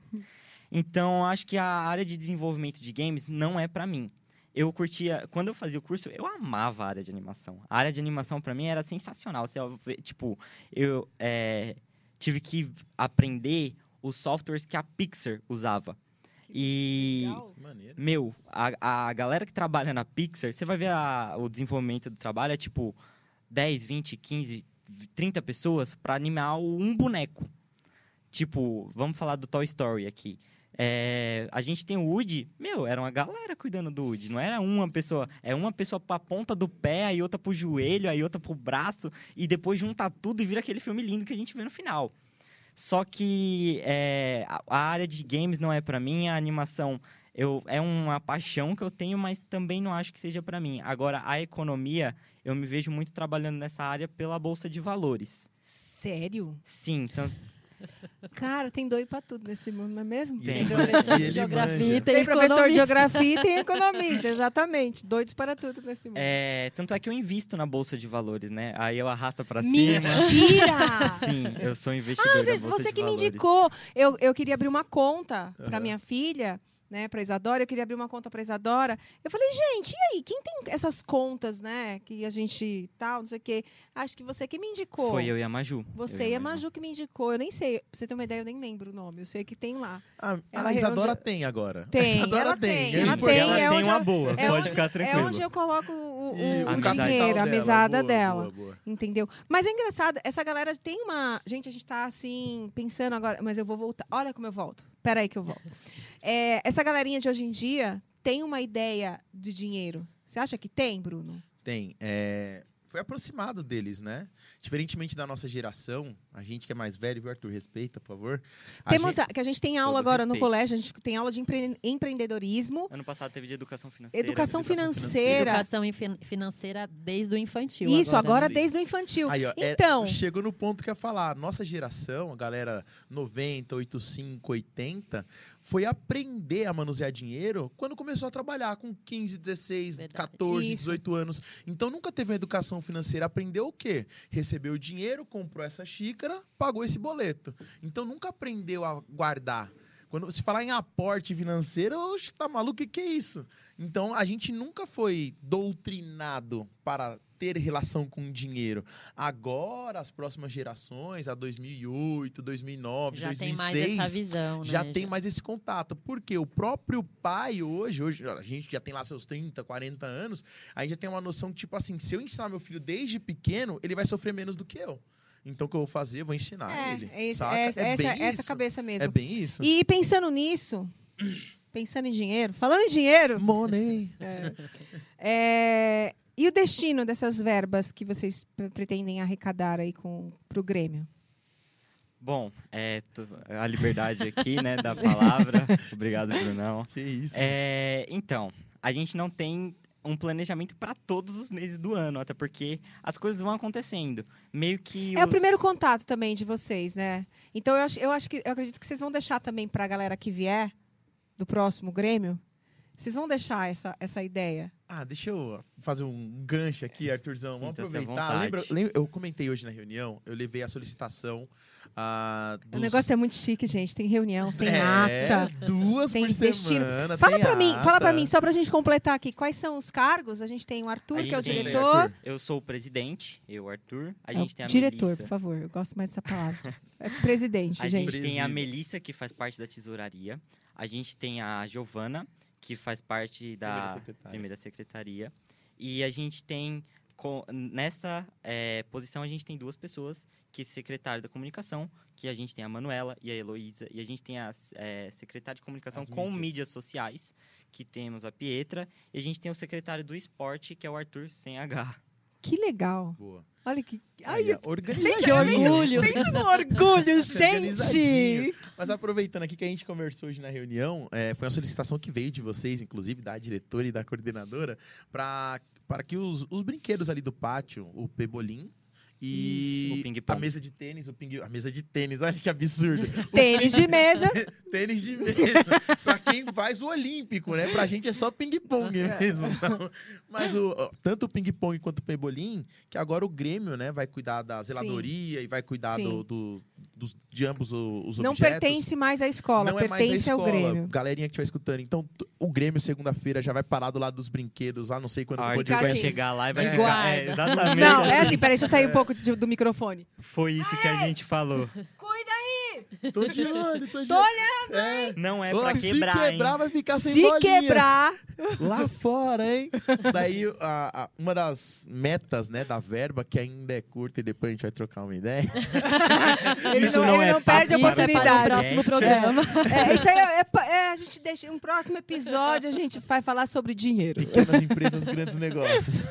Então, acho que a área de desenvolvimento de games não é pra mim. Eu curtia, quando eu fazia o curso, eu amava a área de animação. A área de animação pra mim era sensacional. Você, tipo, eu é, tive que aprender os softwares que a Pixar usava. E legal. Meu, a, a galera que trabalha na Pixar, você vai ver a- o desenvolvimento do trabalho é tipo 10, 20, 15, 30 pessoas pra animar um boneco. Tipo, vamos falar do Toy Story aqui. É, a gente tem o Woody, meu, era uma galera cuidando do Woody, não era uma pessoa, é uma pessoa pra ponta do pé, aí outra pro joelho, aí outra pro braço, e depois junta tudo e vira aquele filme lindo que a gente vê no final. Só que é, a, área de games não é pra mim, a animação eu, é uma paixão que eu tenho, mas também não acho que seja pra mim. Agora, a economia, eu me vejo muito trabalhando nessa área pela Bolsa de Valores. Sério? Sim, então, Cara, tem doido pra tudo nesse mundo, não é mesmo? Tem ele- professor de geografia manja. e tem, Tem professor de economista. geografia e tem economista, exatamente. Doidos para tudo nesse mundo. é, tanto é que eu invisto na Bolsa de Valores, né? Aí eu arrasto pra cima. Mentira! Sim, eu sou investidor Ah, da você, Bolsa você de que me Valores. indicou. Eu, eu queria abrir uma conta para Aham. minha filha, né, para Isadora. Eu queria abrir uma conta para Isadora. Eu falei, gente, e aí? Quem tem essas contas, né? Que a gente tal, não sei o quê. Acho que você que me indicou. Foi eu e a Maju. Você Eu e a Maju que me indicou. Eu nem sei. Pra você ter uma ideia, eu nem lembro o nome. Eu sei que tem lá. A, Ela a Isadora onde- tem agora. Tem, A Isadora ela tem, ela tem, ela é tem onde uma eu- boa, é pode onde- ficar É tranquilo. onde eu coloco o, o- o capital dinheiro, a mesada boa, dela. boa, boa. Entendeu? Mas é engraçado, essa galera tem uma. Gente, a gente tá assim, pensando agora, mas eu vou voltar. Olha como eu volto. Peraí que eu volto. É, essa galerinha de hoje em dia tem uma ideia de dinheiro. Você acha que tem, Bruno? Tem. é, Foi aproximado deles, né? Diferentemente da nossa geração, a gente que é mais velho, viu, Arthur? Respeita, por favor. A Temos gente- a- que a gente tem aula Todo agora no respeito. colégio, a gente tem aula de empre- empreendedorismo, Ano passado teve de educação financeira. educação educação financeira. Educação financeira desde o infantil. Isso, agora né? desde o infantil. Aí, ó, é- então, chegou no ponto que eu ia falar. Nossa geração, a galera 90, 85, 80, foi aprender a manusear dinheiro quando começou a trabalhar com 15, 16, Verdade. 14, Isso. 18 anos. Então nunca teve uma educação financeira. Aprendeu o quê? Recebeu o dinheiro, comprou essa xícara, pagou esse boleto. Então nunca aprendeu a guardar. Quando se falar em aporte financeiro, oxe, tá maluco? O que, que é isso? Então a gente nunca foi doutrinado para ter relação com dinheiro. Agora, as próximas gerações, a 2008, 2009, Já 2006, tem mais essa visão, né? já tem mais esse contato. Porque o próprio pai hoje, hoje a gente já tem lá seus 30, 40 anos, a gente já tem uma noção que, tipo assim, se eu ensinar meu filho desde pequeno, ele vai sofrer menos do que eu. Então, o que eu vou fazer? Eu vou ensinar é, ele. é, isso, saca? é, É essa, bem essa isso. cabeça mesmo. É bem isso. E pensando nisso, pensando em dinheiro, falando em dinheiro, Money. é, e o destino dessas verbas que vocês pretendem arrecadar aí com pro Grêmio? Bom, é, a liberdade aqui, né, da palavra. Obrigado, Brunão. Que isso. É, então, a gente não tem um planejamento para todos os meses do ano, até porque as coisas vão acontecendo. Meio que. É o primeiro contato também de vocês, né? Então eu acho, eu acho que eu acredito que vocês vão deixar também para a galera que vier do próximo Grêmio. Vocês vão deixar essa, essa ideia. Ah, deixa eu fazer um gancho aqui, Arthurzão. Vamos aproveitar. Lembra, lembra- eu comentei hoje na reunião, eu levei a solicitação O dos... negócio é muito chique, gente. Tem reunião, tem É, ata. duas tem por destino. semana. Fala tem para mim, fala para mim, só pra gente completar aqui, quais são os cargos? A gente tem o Arthur, A que é o diretor. Arthur. Eu sou o presidente, eu, Arthur. A É, gente tem a diretor, Melissa. por favor. Eu gosto mais dessa palavra. É presidente, A gente. gente tem a. Melissa, que faz parte da tesouraria. A gente tem a Giovana, que faz parte da Primeira primeira secretaria. E a gente tem, nessa eh, posição, a gente tem duas pessoas, que é secretária da comunicação, que a gente tem a Manuela e a Heloísa, e a gente tem a eh, secretária de comunicação As com mídias. mídias sociais, que temos a Pietra, e a gente tem o secretário do esporte, que é o Arthur sem H. Que legal. Boa. Olha que. Ai, que orgulho. Pensa no orgulho, gente. Mas aproveitando aqui que a gente conversou hoje na reunião, é, foi uma solicitação que veio de vocês, inclusive da diretora e da coordenadora, pra- para que os, os brinquedos ali do pátio, o pebolim e a mesa de tênis, o ping, a mesa de tênis, olha que absurdo. Tênis de mesa. tênis de mesa. pra quem faz o olímpico, né? Pra gente é só ping-pong mesmo. Então, mas o, tanto o ping-pong quanto o pebolim, que agora o Grêmio, né, vai cuidar da zeladoria e vai cuidar Sim. do, do- dos, de ambos os Não objetos. pertence mais à escola, Não é mais da pertence ao escola. Grêmio. Galerinha que estiver escutando. Então, o Grêmio, segunda-feira, já vai parar do lado dos brinquedos lá, não sei quando O vai assim, chegar lá e vai de ficar... É, exatamente. Não, é assim, peraí, deixa eu sair um pouco de- do microfone. Foi isso que a gente falou. Cuida aí! Tô de olho, tô de Tô olho. olhando! É. Não é pra se quebrar, quebrar, hein? vai ficar sem Se bolinha. quebrar, Lá fora, hein? Daí, a- a- uma das metas, né, da verba, que ainda é curta e depois a gente vai trocar uma ideia. ele Isso não, não ele é não perde a Isso é para o oportunidade. próximo Gente. programa. É, isso aí é, é é, a gente deixa um próximo episódio, a gente vai falar sobre dinheiro. Pequenas empresas, grandes negócios.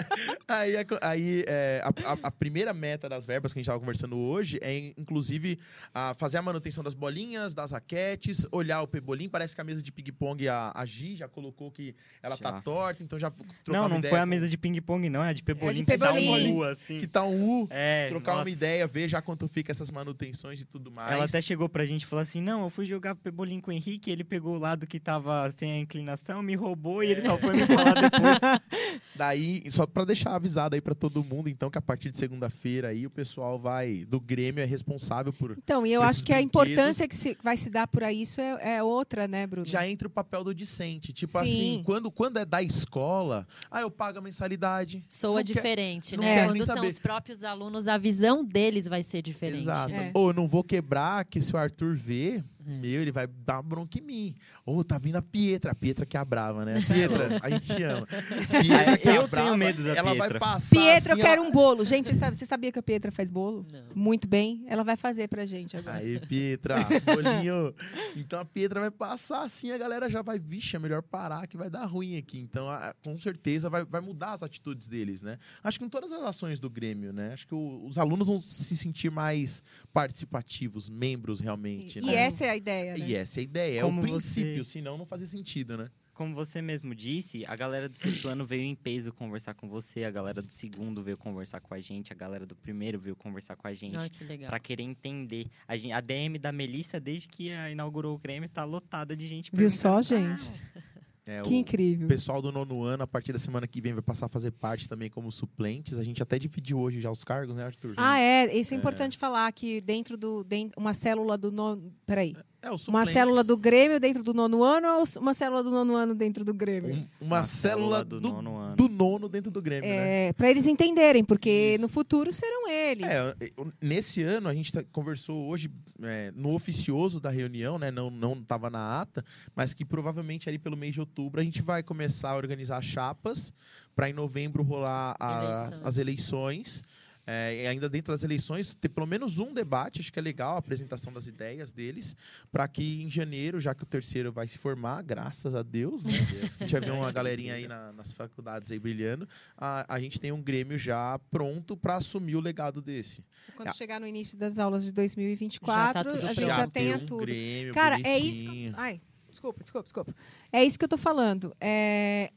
aí, aí, é, a, a- a primeira meta das verbas que a gente estava conversando hoje é, inclusive, a fazer a manutenção das bolinhas, das raquetes, olhar o pebolim. Parece que a mesa de ping-pong, a, a Gi já colocou que ela tá Já. torta, então já trocar Não, uma não ideia foi a mesa de ping-pong, não. É de pebolim. de que dá pebolim. um U, assim. Que tá um U. É, trocar uma nossa. ideia, ver já quanto fica essas manutenções e tudo mais. Ela até chegou pra gente e falou assim: Não, eu fui jogar pebolim com o Henrique, ele pegou o lado que tava sem a inclinação, me roubou e ele só foi me falar depois. Daí, só pra deixar avisado aí pra todo mundo, então, que a partir de segunda-feira aí o pessoal vai. Do Grêmio é responsável por. Então, e eu acho que a importância que se, vai se dar por aí, isso é, é outra, né, Bruno? Já entra o papel do discente. Tipo Sim. assim, quando, quando é da escola, ah, eu pago a mensalidade. Soa Não quer- diferente, não né? quero Quando nem são os próprios alunos, a visão deles vai ser diferente. Exato. É. Ou eu não vou quebrar, que se o Arthur vê, meu, ele vai dar uma bronca em mim. Ou tá vindo a Pietra. A Pietra que é a brava, né? Pietra, a gente te ama. Pietra que é a Eu tenho brava, medo da Ela vai Pietra. passar. Pietra, eu assim, quero ó. um bolo. Gente, você, sabe, você sabia que a Pietra faz bolo? Não. Muito bem. Ela vai fazer pra gente agora. Aí, Pietra, bolinho. Então a Pietra vai passar assim, a galera já vai, vixe, é melhor parar que vai dar ruim aqui. Então, a- com certeza, vai, vai mudar as atitudes deles, né? Acho que em todas as ações do Grêmio, né? Acho que o- os alunos vão se sentir mais participativos, membros realmente. E, né? e essa é a ideia, né? E essa é a ideia, Como é o você- princípio, senão não fazia sentido, né? Como você mesmo disse, a galera do sexto ano veio em peso conversar com você, a galera do segundo veio conversar com a gente, a galera do primeiro veio conversar com a gente. Ai, que legal. Pra querer entender. A, gen- a DM da Melissa, desde que a- inaugurou o Grêmio, tá lotada de gente. Viu só, gente? É, Que o- incrível. O pessoal do nono ano, a partir da semana que vem, vai passar a fazer parte também como suplentes. A gente até dividiu hoje já os cargos, né, Arthur? Ah, é. Isso é importante falar que dentro do. Dentro, uma célula do nono. Peraí. É, Uma célula do Grêmio dentro do nono ano ou uma célula do nono ano dentro do Grêmio? Um- uma, célula do, do nono ano. do nono dentro do Grêmio, né? É, para eles entenderem, porque Isso. no futuro serão eles. É, nesse ano a gente tá- conversou hoje é, no oficioso da reunião, né? Não não estava na ata, mas que provavelmente ali pelo mês de outubro a gente vai começar a organizar chapas para em novembro rolar as, Eleições. as eleições. É, ainda dentro das eleições, ter pelo menos um debate, acho que é legal a apresentação das ideias deles, para que em janeiro, já que o terceiro vai se formar, graças a Deus, né? a gente vai ver uma galerinha aí na- nas faculdades aí brilhando, a, a gente tem um Grêmio já pronto para assumir o legado desse. Quando Ah. chegar no início das aulas de 2024, Já tá tudo a gente já tenha um tudo. Grêmio Cara, é isso. Bonitinho. Ai, desculpa, desculpa, desculpa. É isso que eu tô falando. É...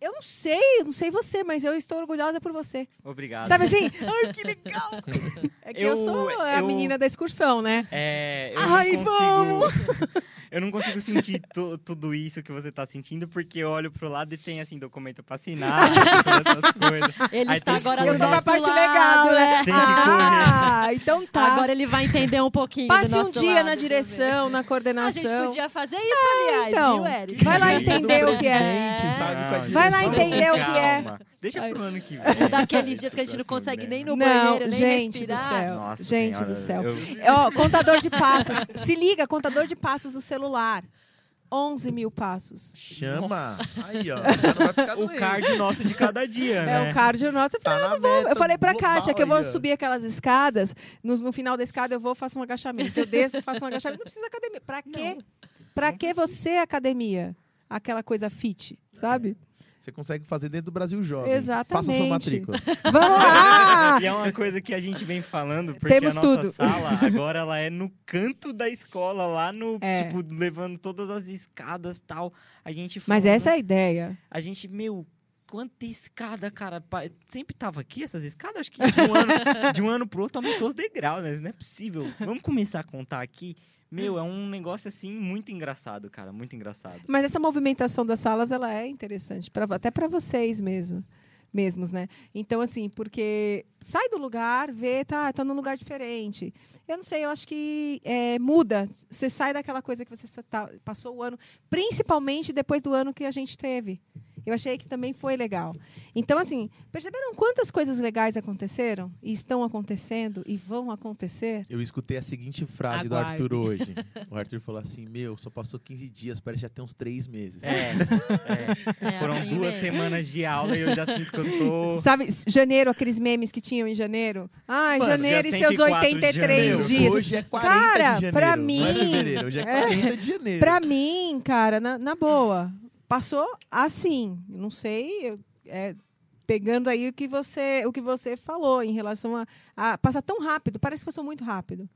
Eu não sei, não sei você, mas eu estou orgulhosa por você. Obrigado. Sabe assim? Ai, que legal! É que eu, Eu- sou a eu- menina da excursão, né? É, eu Ai, consigo. eu não consigo sentir tu- tudo isso que você tá sentindo, porque eu olho pro lado e tem assim, documento pra assinar, todas essas coisas. Ele Aí está agora correr. no nosso parte lado, legal, né? é. Tem que Ah, então tá. Agora ele vai entender um pouquinho do Passe um dia lado, na direção, na vendo. A coordenação. gente podia fazer isso, aliás, então. viu, Eric? Vai lá entender o que é. sabe, Não, Vai lá entender o que é. Deixa Ai. pro ano que vem. Daqueles dias que a gente não consegue nem no Não, banheiro, nem gente do respirar. céu. Nossa Gente senhora, do céu. eu- Ó, contador de passos. Se liga, contador de passos do celular. 11 mil passos. Chama. Aí, ó. Já não vai ficar O card nosso de cada dia, né? É o cardio nosso. Eu Tá falei, na eu, vou- eu falei pra Kátia que eu vou aí, subir aquelas escadas. No, no final da escada eu vou faço um agachamento. Eu desço, faço um agachamento. Não precisa academia. Pra quê? Pra que você academia? Aquela coisa fit, sabe? Você consegue fazer dentro do Brasil Jovem. Exatamente. Faça sua matrícula. Vamos lá! E é uma coisa que a gente vem falando, porque Temos a nossa tudo. sala agora ela é no canto da escola, lá no, É. tipo, levando todas as escadas e tal. A gente Mas falando- essa é a ideia. A gente, meu, quanta escada, cara. Sempre tava aqui essas escadas? Acho que de um ano, de um ano pro outro aumentou os degraus, né? Não é possível. Vamos começar a contar aqui. Meu, é um negócio assim muito engraçado, cara. Muito engraçado. Mas essa movimentação das salas, ela é interessante, pra, até para vocês mesmo, mesmos, né? Então, assim, porque sai do lugar, vê, tá, tá num lugar diferente. Eu não sei, eu acho que é, muda. Você sai daquela coisa que você tá- passou o ano, principalmente depois do ano que a gente teve. Eu achei que também foi legal. Então, assim, perceberam quantas coisas legais aconteceram? E estão acontecendo e vão acontecer? Eu escutei a seguinte frase do Aguarde. Arthur hoje. O Arthur falou assim: Meu, só passou 15 dias, parece já ter uns 3 meses. É, é. É Foram assim duas mesmo. semanas de aula e eu já sinto que eu tô. Sabe, janeiro, aqueles memes que tinham em janeiro? Ai, Mano, janeiro e seus 104 de 83 janeiro. dias. Hoje é 40 Cara, de janeiro. pra Não é mim- fevereiro, hoje é 40 de janeiro. Pra mim, cara, na, na boa, passou assim. Não sei, é, pegando aí o que você, o que você falou em relação a, a passar tão rápido. Parece que passou muito rápido.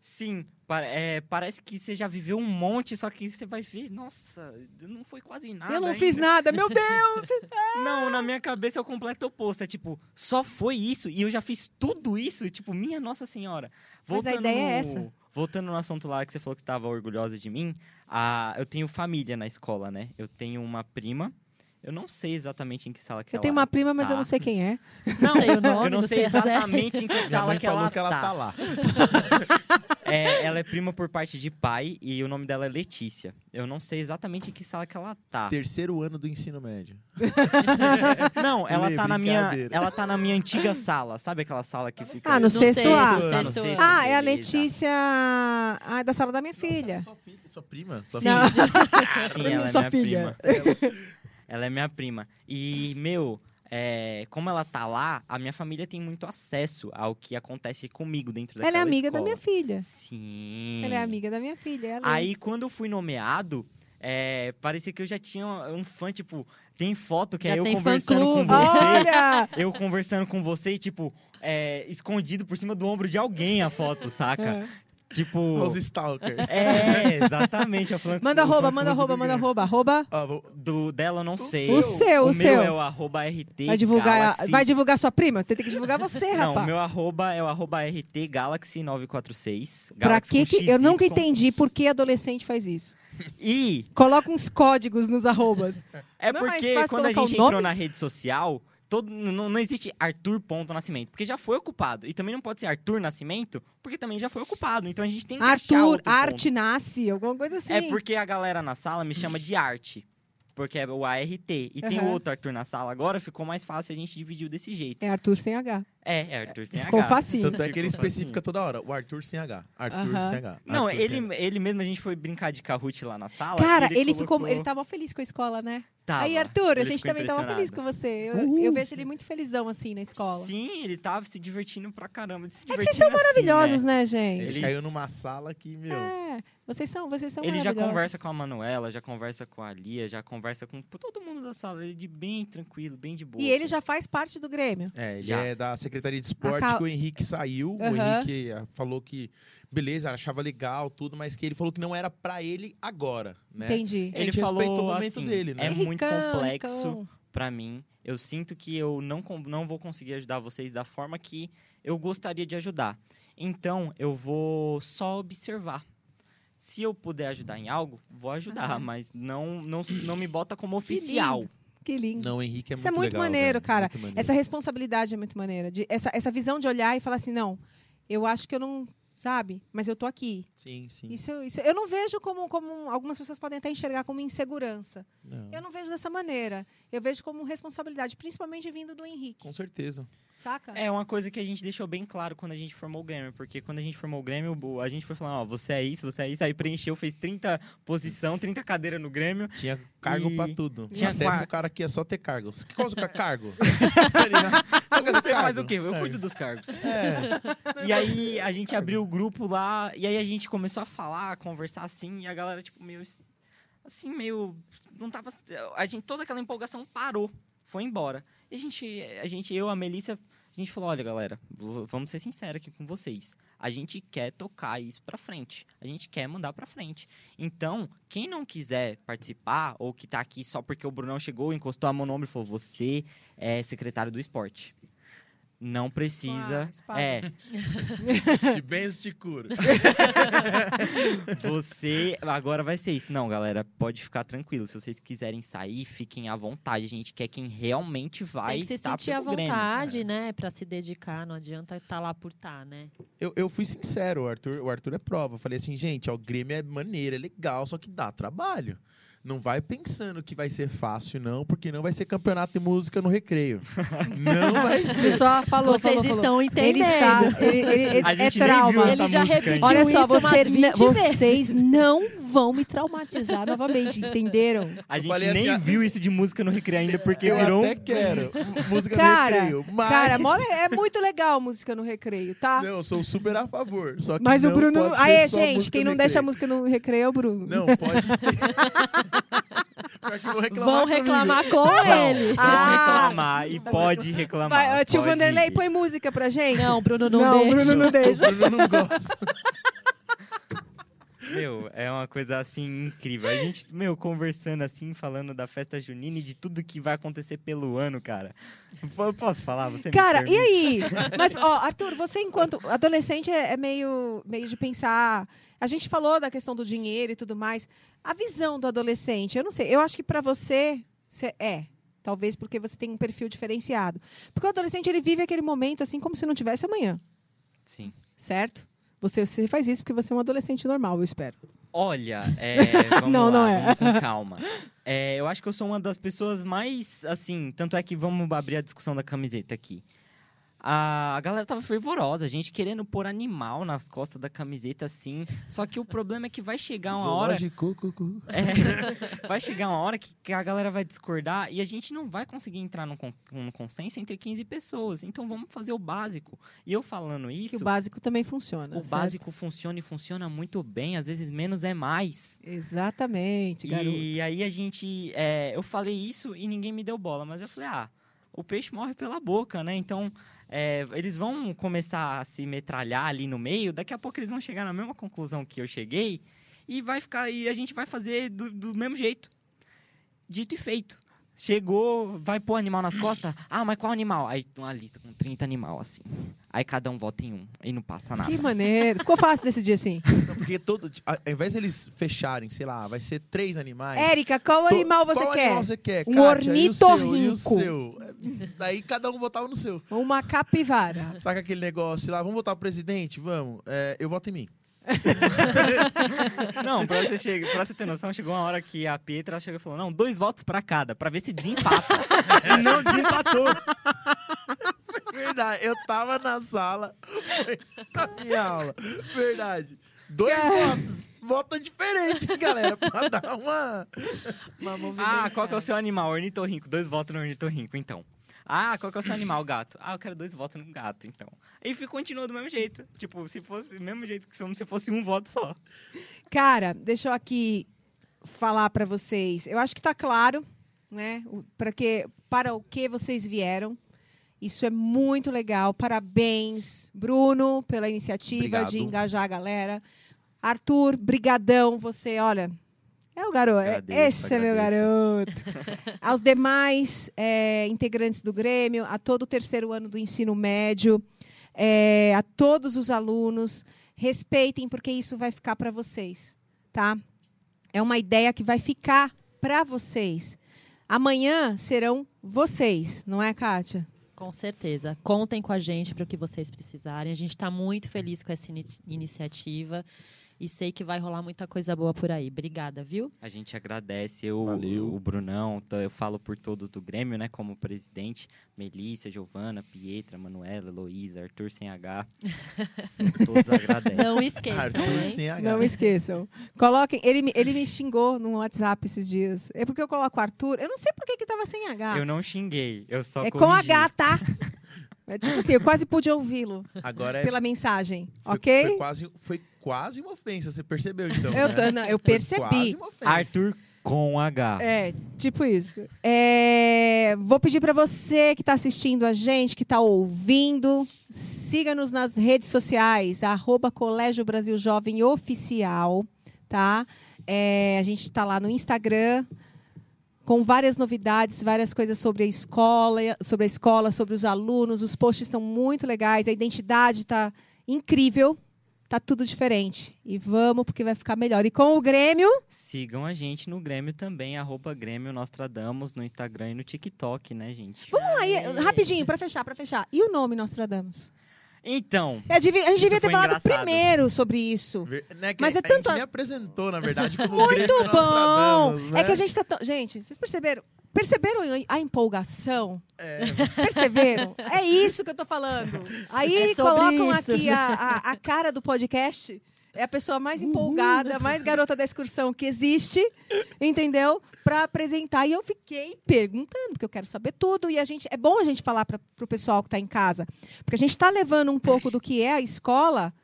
Sim, é, parece que você já viveu um monte, só que você vai ver, nossa, não foi quase nada. eu não ainda. fiz nada, meu Deus! Não, na minha cabeça é o completo oposto. É tipo, só foi isso e eu já fiz tudo isso. Tipo, minha Nossa Senhora. Mas a ideia é essa. Voltando no assunto lá que você falou que estava orgulhosa de mim, a, eu tenho família na escola, né? Eu tenho uma prima. Eu não sei exatamente em que sala que Eu ela tenho uma prima, mas eu tá. não sei quem é. Não, sei o nome, eu não não sei sei série. exatamente em que sala que falou ela, que ela tá. tá lá. É, ela é prima por parte de pai e o nome dela é Letícia. Eu não sei exatamente em que sala que ela tá. Terceiro ano do ensino médio. Não, ela Lê, tá na minha, ela tá na minha antiga sala. Sabe aquela sala que fica Ah, no No sexto sexto, A. Tá no sexto. Ah, é a beleza. Letícia ah, da sala da minha filha. Sua filha, sua prima. Sua Não. Sim, ela é Sua minha filha. prima. Ela é minha prima. E, meu, é, como ela tá lá, a minha família tem muito acesso ao que acontece comigo dentro daquela Ela é amiga da escola. minha filha. Sim. Ela é amiga da minha filha. ela é. Aí, quando eu fui nomeado, é, parecia que eu já tinha um fã, tipo, tem foto que Já é eu conversando com você. Olha! Eu conversando com você e, tipo, é, escondido por cima do ombro de alguém a foto, saca? É. Tipo. Os stalker. É, exatamente. a fã- Manda o arroba, manda arroba, manda arroba. Arroba. Ah, vou- Do dela eu não sei. O seu, o meu seu. é o arroba RT Vai divulgar, Galaxy. vai divulgar sua prima? Você tem que divulgar você, Não, o rapaz. meu arroba é o arroba RT Galaxy 946. Pra Galaxy que que... Eu nunca entendi por que adolescente faz isso. E Coloca uns códigos nos arrobas. é Não é porque fácil quando a o gente entrou na rede social, todo, não, não existe Arthur ponto Nascimento, porque já foi ocupado. E também não pode ser Arthur Nascimento, porque também já foi ocupado. Então a gente tem que achar Arthur, outro ponto. arte nasce, alguma coisa assim. É porque a galera na sala me chama de arte. Porque é o ART. E tem Aham. outro Arthur na sala agora, ficou mais fácil, a gente dividiu desse jeito. É Arthur sem H. É, é Arthur sem Ficou H. facinho. Tanto é que ele Ficou especifica toda hora. O Arthur sem H. Arthur Aham. sem H. Não, Arthur ele, H. ele mesmo, a gente foi brincar de Kahoot lá na sala. Cara, ele, ficou. colocou- Ele tava feliz com a escola, né? Tava. Aí, Arthur, a Ele gente ficou também tava feliz com você. Eu, eu vejo ele muito felizão, assim, na escola. Sim, ele tava se divertindo pra caramba. Se É que vocês são divertindo assim, maravilhosos, né? né, Ele, gente? Ele- caiu numa sala que, meu. É, vocês são, vocês são Ele já conversa com a Manuela, já conversa com a Lia, já conversa com todo mundo da sala. Ele é de bem tranquilo, bem de boa. E ele já faz parte do Grêmio. É, ele Já. é da Secretaria de Esporte Cal- que o Henrique saiu. O Aham. Henrique ah, falou que, beleza, achava legal tudo, mas que ele falou que não era pra ele agora, né? Entendi. Ele falou o momento assim, dele, né? é muito Henricão, complexo Henricão. pra mim. Eu sinto que eu não, não vou conseguir ajudar vocês da forma que eu gostaria de ajudar. Então, eu vou só observar. Se eu puder ajudar em algo, vou ajudar, Ah. mas não, não, não me bota como oficial. Que lindo. Não, o Henrique é Isso é muito muito legal, maneiro, velho, cara. muito maneiro. Essa responsabilidade é muito maneira. De, essa, essa visão de olhar e falar assim, não, eu acho que eu não, sabe? Mas eu tô aqui. Sim, sim. Isso, isso eu não vejo como, como algumas pessoas podem até enxergar como insegurança. Não, Eu não vejo dessa maneira. Eu vejo como responsabilidade, principalmente vindo do Henrique, Com certeza. Saca? É uma coisa que a gente deixou bem claro quando a gente formou o Grêmio, porque quando a gente formou o Grêmio, o- a gente foi falando, ó, você é isso, você é isso, aí preencheu, fez 30 posição, 30 cadeiras no Grêmio. Tinha cargo E- pra tudo. Tinha Até pro cara que é só ter cargos. Que coisa que é cargo? Você faz o quê? Eu cuido dos cargos. É. E aí a gente abriu o grupo lá, e aí a gente começou a falar, a conversar assim, e a galera, tipo, meio. Assim, meio. Não tava. A gente, toda aquela empolgação parou, foi embora. A gente, a gente eu, a Melissa, a gente falou: olha, galera, vamos ser sinceros aqui com vocês. A gente quer tocar isso pra frente. A gente quer mandar pra frente. Então, quem não quiser participar, ou que tá aqui só porque o Brunão chegou, encostou a mão no ombro e falou: você é secretário do esporte. Não precisa. Ah, é, Te benzo, te curo. Você agora vai ser isso. Não, galera, pode ficar tranquilo. Se vocês quiserem sair, fiquem à vontade. A gente quer quem realmente vai Tem que se estar sentir à pelo Grêmio. vontade, né? Pra se dedicar. Não adianta estar lá por estar, né? Eu, eu fui sincero, o Arthur, o Arthur é prova. Eu falei assim, gente, ó, o Grêmio é maneiro, é legal, só que dá trabalho. Não vai pensando que vai ser fácil, não, porque não vai ser campeonato de música no recreio. não vai ser. só falou, Vocês falou, falou. estão entendendo. Ele está, ele, ele- ele- A é gente nem trauma. Ele já música repetiu. Olha só, isso umas vocês, 20 vocês não vão me traumatizar novamente, entenderam? A Eu gente falei nem assim, ah, viu isso de música no Recreio ainda, porque eu virou até um... quero. música Cara, no recreio. Mas... Cara, é muito legal música no recreio, tá? Não, eu sou super a favor. Só que Mas o Bruno. pode ser Aê, só gente, quem não deixa a música no recreio é o Bruno. Não, pode vão reclamar Vão comigo. reclamar com Não, ele. Vão Ah. reclamar e pode reclamar. Vai, tio pode Vanderlei, ir. põe música pra gente. Não, Bruno não, Não, o deixa. Bruno não deixa. O Bruno não gosta. Meu, é uma coisa assim incrível. A gente, meu, conversando assim, falando da festa junina e de tudo que vai acontecer pelo ano, cara. Eu posso falar? Você me Cara, e aí? Mas, ó, Arthur, você enquanto adolescente é, é meio, meio de pensar. A gente falou da questão do dinheiro e tudo mais. A visão do adolescente, eu não sei. Eu acho que pra você, você é. Talvez porque você tem um perfil diferenciado. Porque o adolescente, ele vive aquele momento assim como se não tivesse amanhã, Sim. certo? Você, você faz isso porque você é um adolescente normal, eu espero. Olha, é, vamos Não, lá, não é. vamos com calma. É, eu acho que eu sou uma das pessoas mais, assim, tanto é que vamos abrir a discussão da camiseta aqui. A, a galera tava fervorosa, a gente querendo pôr animal nas costas da camiseta, assim. Só que o problema é que vai chegar uma hora... Zoológico, cu, cu. É, vai chegar uma hora que, que a galera vai discordar e a gente não vai conseguir entrar num, con- num consenso entre 15 pessoas. Então vamos fazer o básico. E eu falando Que isso, o básico também funciona. o certo? básico funciona e funciona muito bem. Às vezes menos é mais. Exatamente, garoto. E aí a gente. é, eu falei isso e ninguém me deu bola, mas eu falei, ah, o peixe morre pela boca, né? Então. É, eles vão começar a se metralhar ali no meio, daqui a pouco eles vão chegar na mesma conclusão que eu cheguei e vai ficar e a gente vai fazer do, do mesmo jeito. Dito e feito. Chegou, vai pôr animal nas costas. Ah, mas qual animal? Aí uma lista com 30 animal, assim. Aí cada um vota em um. E não passa nada. Que maneiro. Ficou fácil decidir assim. Não, porque todo, ao invés deles fecharem, sei lá, vai ser três animais. Érica, qual To- animal você qual quer? animal você quer? Um Kátia? E o seu? E o ornitorrinco. seu? É, Daí cada um votava no seu. Uma capivara. Saca aquele negócio lá, vamos votar pro presidente? Vamos. É, eu voto em mim. Não, pra você, chegar, pra você ter noção, chegou uma hora que a Pietra chegou e falou: não, dois votos pra cada, pra ver se desempata. e não desempatou. Verdade, eu tava na sala foi na minha aula. Verdade. Dois votos. Vota diferente, galera, pra dar uma. uma Ah, qual que é o seu animal? Ornitorrinco. Dois votos no ornitorrinco, então. Ah, qual que é o seu animal? Gato. Ah, eu quero dois votos no gato, então. E continua do mesmo jeito. Tipo, se fosse do mesmo jeito que se fosse um voto só. Cara, deixa eu aqui falar para vocês. Eu acho que tá claro, né? Para que para o que vocês vieram. Isso é muito legal. Parabéns, Bruno, pela iniciativa Obrigado. de engajar a galera. Arthur, brigadão. Você, olha, é o garoto. Agradeço, Esse é meu garoto. agradeço. Aos demais é, integrantes do Grêmio, a todo o terceiro ano do ensino médio, é, a todos os alunos, respeitem, porque isso vai ficar para vocês, tá? É uma ideia que vai ficar para vocês. Amanhã serão vocês, não é, Kátia? Com certeza. Contem com a gente para o que vocês precisarem. A gente está muito feliz com essa ini- iniciativa e sei que vai rolar muita coisa boa por aí. Obrigada, viu? A gente agradece. Eu, Valeu. o Brunão, eu falo por todos do Grêmio, né? Como presidente. Melissa, Giovana, Pietra, Manuela, Heloísa, Arthur sem H. todos agradecem. Não esqueçam, Arthur hein? sem H. Não esqueçam. Coloquem. Ele, me- ele me xingou no WhatsApp esses dias. É porque eu coloco Arthur. Eu não sei por que que tava sem H. Eu não xinguei, eu só é com corrigi. H, tá? É tipo assim, eu quase pude ouvi-lo Agora é. pela mensagem, foi, ok? Foi quase, foi quase uma ofensa, você percebeu então? Eu, né? tô- não, eu Foi percebi. quase uma ofensa. Arthur com H. É, tipo isso. É, vou pedir para você que está assistindo a gente, que está ouvindo, siga-nos nas redes sociais, arroba Colégio Brasil Jovem Oficial, tá? É, a gente está lá no Instagram com várias novidades, várias coisas sobre a escola, sobre a escola, sobre os alunos. Os posts estão muito legais, a identidade está incrível, tá tudo diferente. E vamos porque vai ficar melhor. E com o Grêmio Sigam a gente no Grêmio também, arroba Grêmio Nostradamus, no Instagram e no TikTok, né, gente? Vamos aí, rapidinho, para fechar, para fechar. E o nome Nostradamus? Então, devia- a gente devia ter falado engraçado. primeiro sobre isso. Ver- né, que Mas a, é a tanto- gente nem apresentou, na verdade, como Muito bom! Né? É que a gente tá tão... Gente, vocês perceberam? Perceberam a empolgação? É. Perceberam? É isso que eu tô falando. Aí É colocam isso. aqui a, a, a cara do podcast. É a pessoa mais empolgada, mais garota da excursão que existe, entendeu? Para apresentar. E eu fiquei perguntando, porque eu quero saber tudo. E a gente é bom a gente falar para o pessoal que está em casa. Porque a gente está levando um pouco do que é a escola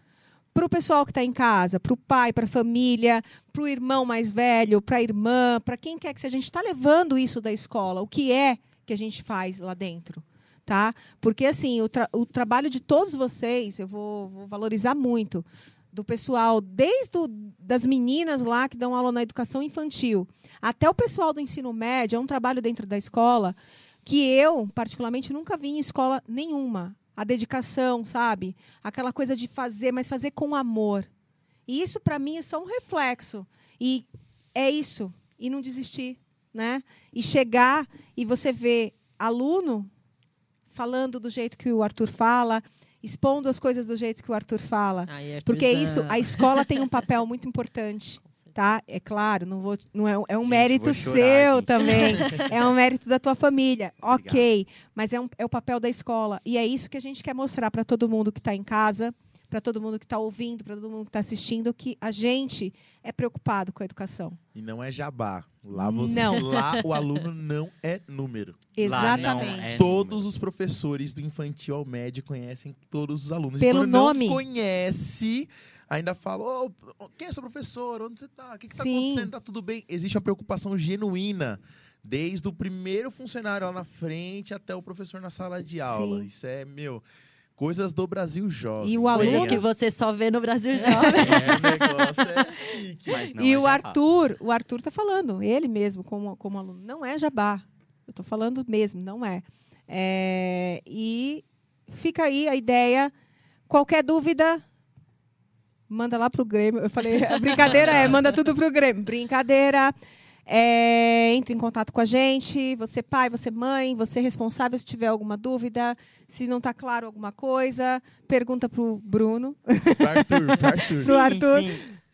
para o pessoal que está em casa, para o pai, para a família, para o irmão mais velho, para a irmã, para quem quer que seja. A gente está levando isso da escola, o que é que a gente faz lá dentro. Tá? Porque assim, o, tra- o trabalho de todos vocês, eu vou, vou valorizar muito, do pessoal, desde o, das meninas lá que dão aula na educação infantil, até o pessoal do ensino médio, é um trabalho dentro da escola que eu, particularmente, nunca vi em escola nenhuma. A dedicação, sabe? Aquela coisa de fazer, mas fazer com amor. E isso, para mim, é só um reflexo. E é isso. E não desistir, né? E chegar e você ver aluno falando do jeito que o Arthur fala, expondo as coisas do jeito que o Arthur fala. Ai, Porque isso, a escola tem um papel muito importante, tá? É claro, não vou, não é, um- é um Gente, mérito chorar, seu gente. também, é um mérito da tua família, Obrigado. ok? Mas é, um- é o papel da escola e é isso que a gente quer mostrar para todo mundo que está em casa, para todo mundo que está ouvindo, para todo mundo que está assistindo, que a gente é preocupado com a educação. E não é jabá. Lá, você, Não. lá o aluno não é número. Lá não Exatamente. é. Todos os professores do infantil ao médio conhecem todos os alunos. Pelo e quando nome. não conhece, ainda fala: "Ô, quem é seu professor? Onde você está? O que está acontecendo? Tá tudo bem? Existe uma preocupação genuína. Desde o primeiro funcionário lá na frente até o professor na sala de aula. Sim. Isso é, meu, coisas do Brasil jovem. E o aluno- Coisas que você só vê no Brasil Jovem. É, negócio é chique. mas não e é o jabá. Arthur, o Arthur tá falando, ele mesmo como, como aluno, não é jabá. Eu tô falando mesmo, não é. É, E fica aí a ideia. Qualquer dúvida, manda lá pro Grêmio. Eu falei, a brincadeira é, manda tudo pro Grêmio. Brincadeira. É, entre em contato com a gente, você pai, você mãe, você responsável se tiver alguma dúvida, se não está claro alguma coisa, pergunta pro Bruno. Pro Arthur, pro Arthur. Do Arthur.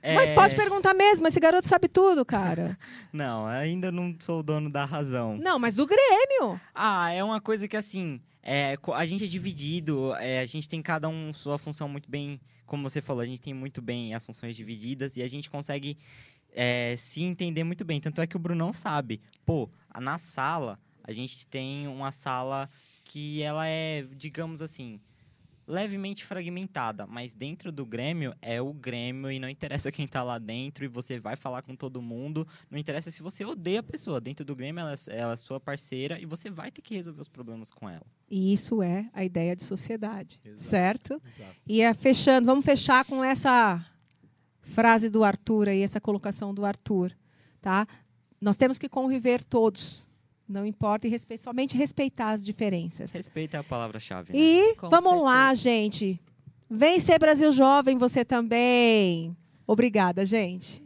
Mas É, pode perguntar mesmo, esse garoto sabe tudo, cara. Não, ainda não sou o dono da razão. Não, mas do Grêmio. Ah, é uma coisa que assim, é, a gente é dividido, é, a gente tem cada um sua função muito bem, como você falou, a gente tem muito bem as funções divididas e a gente consegue é, se entender muito bem. Tanto é que o Brunão sabe, pô, na sala, a gente tem uma sala que ela é, digamos assim, levemente fragmentada, mas dentro do Grêmio é o Grêmio e não interessa quem tá lá dentro e você vai falar com todo mundo, não interessa se você odeia a pessoa, dentro do Grêmio ela, é- ela é sua parceira e você vai ter que resolver os problemas com ela. E isso é a ideia de sociedade, Exato. certo? Exato. E é fechando, vamos fechar com essa frase do Arthur aí, essa colocação do Arthur, tá? Nós temos que conviver todos, não importa, e respe- somente respeitar as diferenças. Respeito é a palavra-chave. né? E Com vamos lá, certeza. gente. Vem ser Brasil Jovem você também. Obrigada, gente.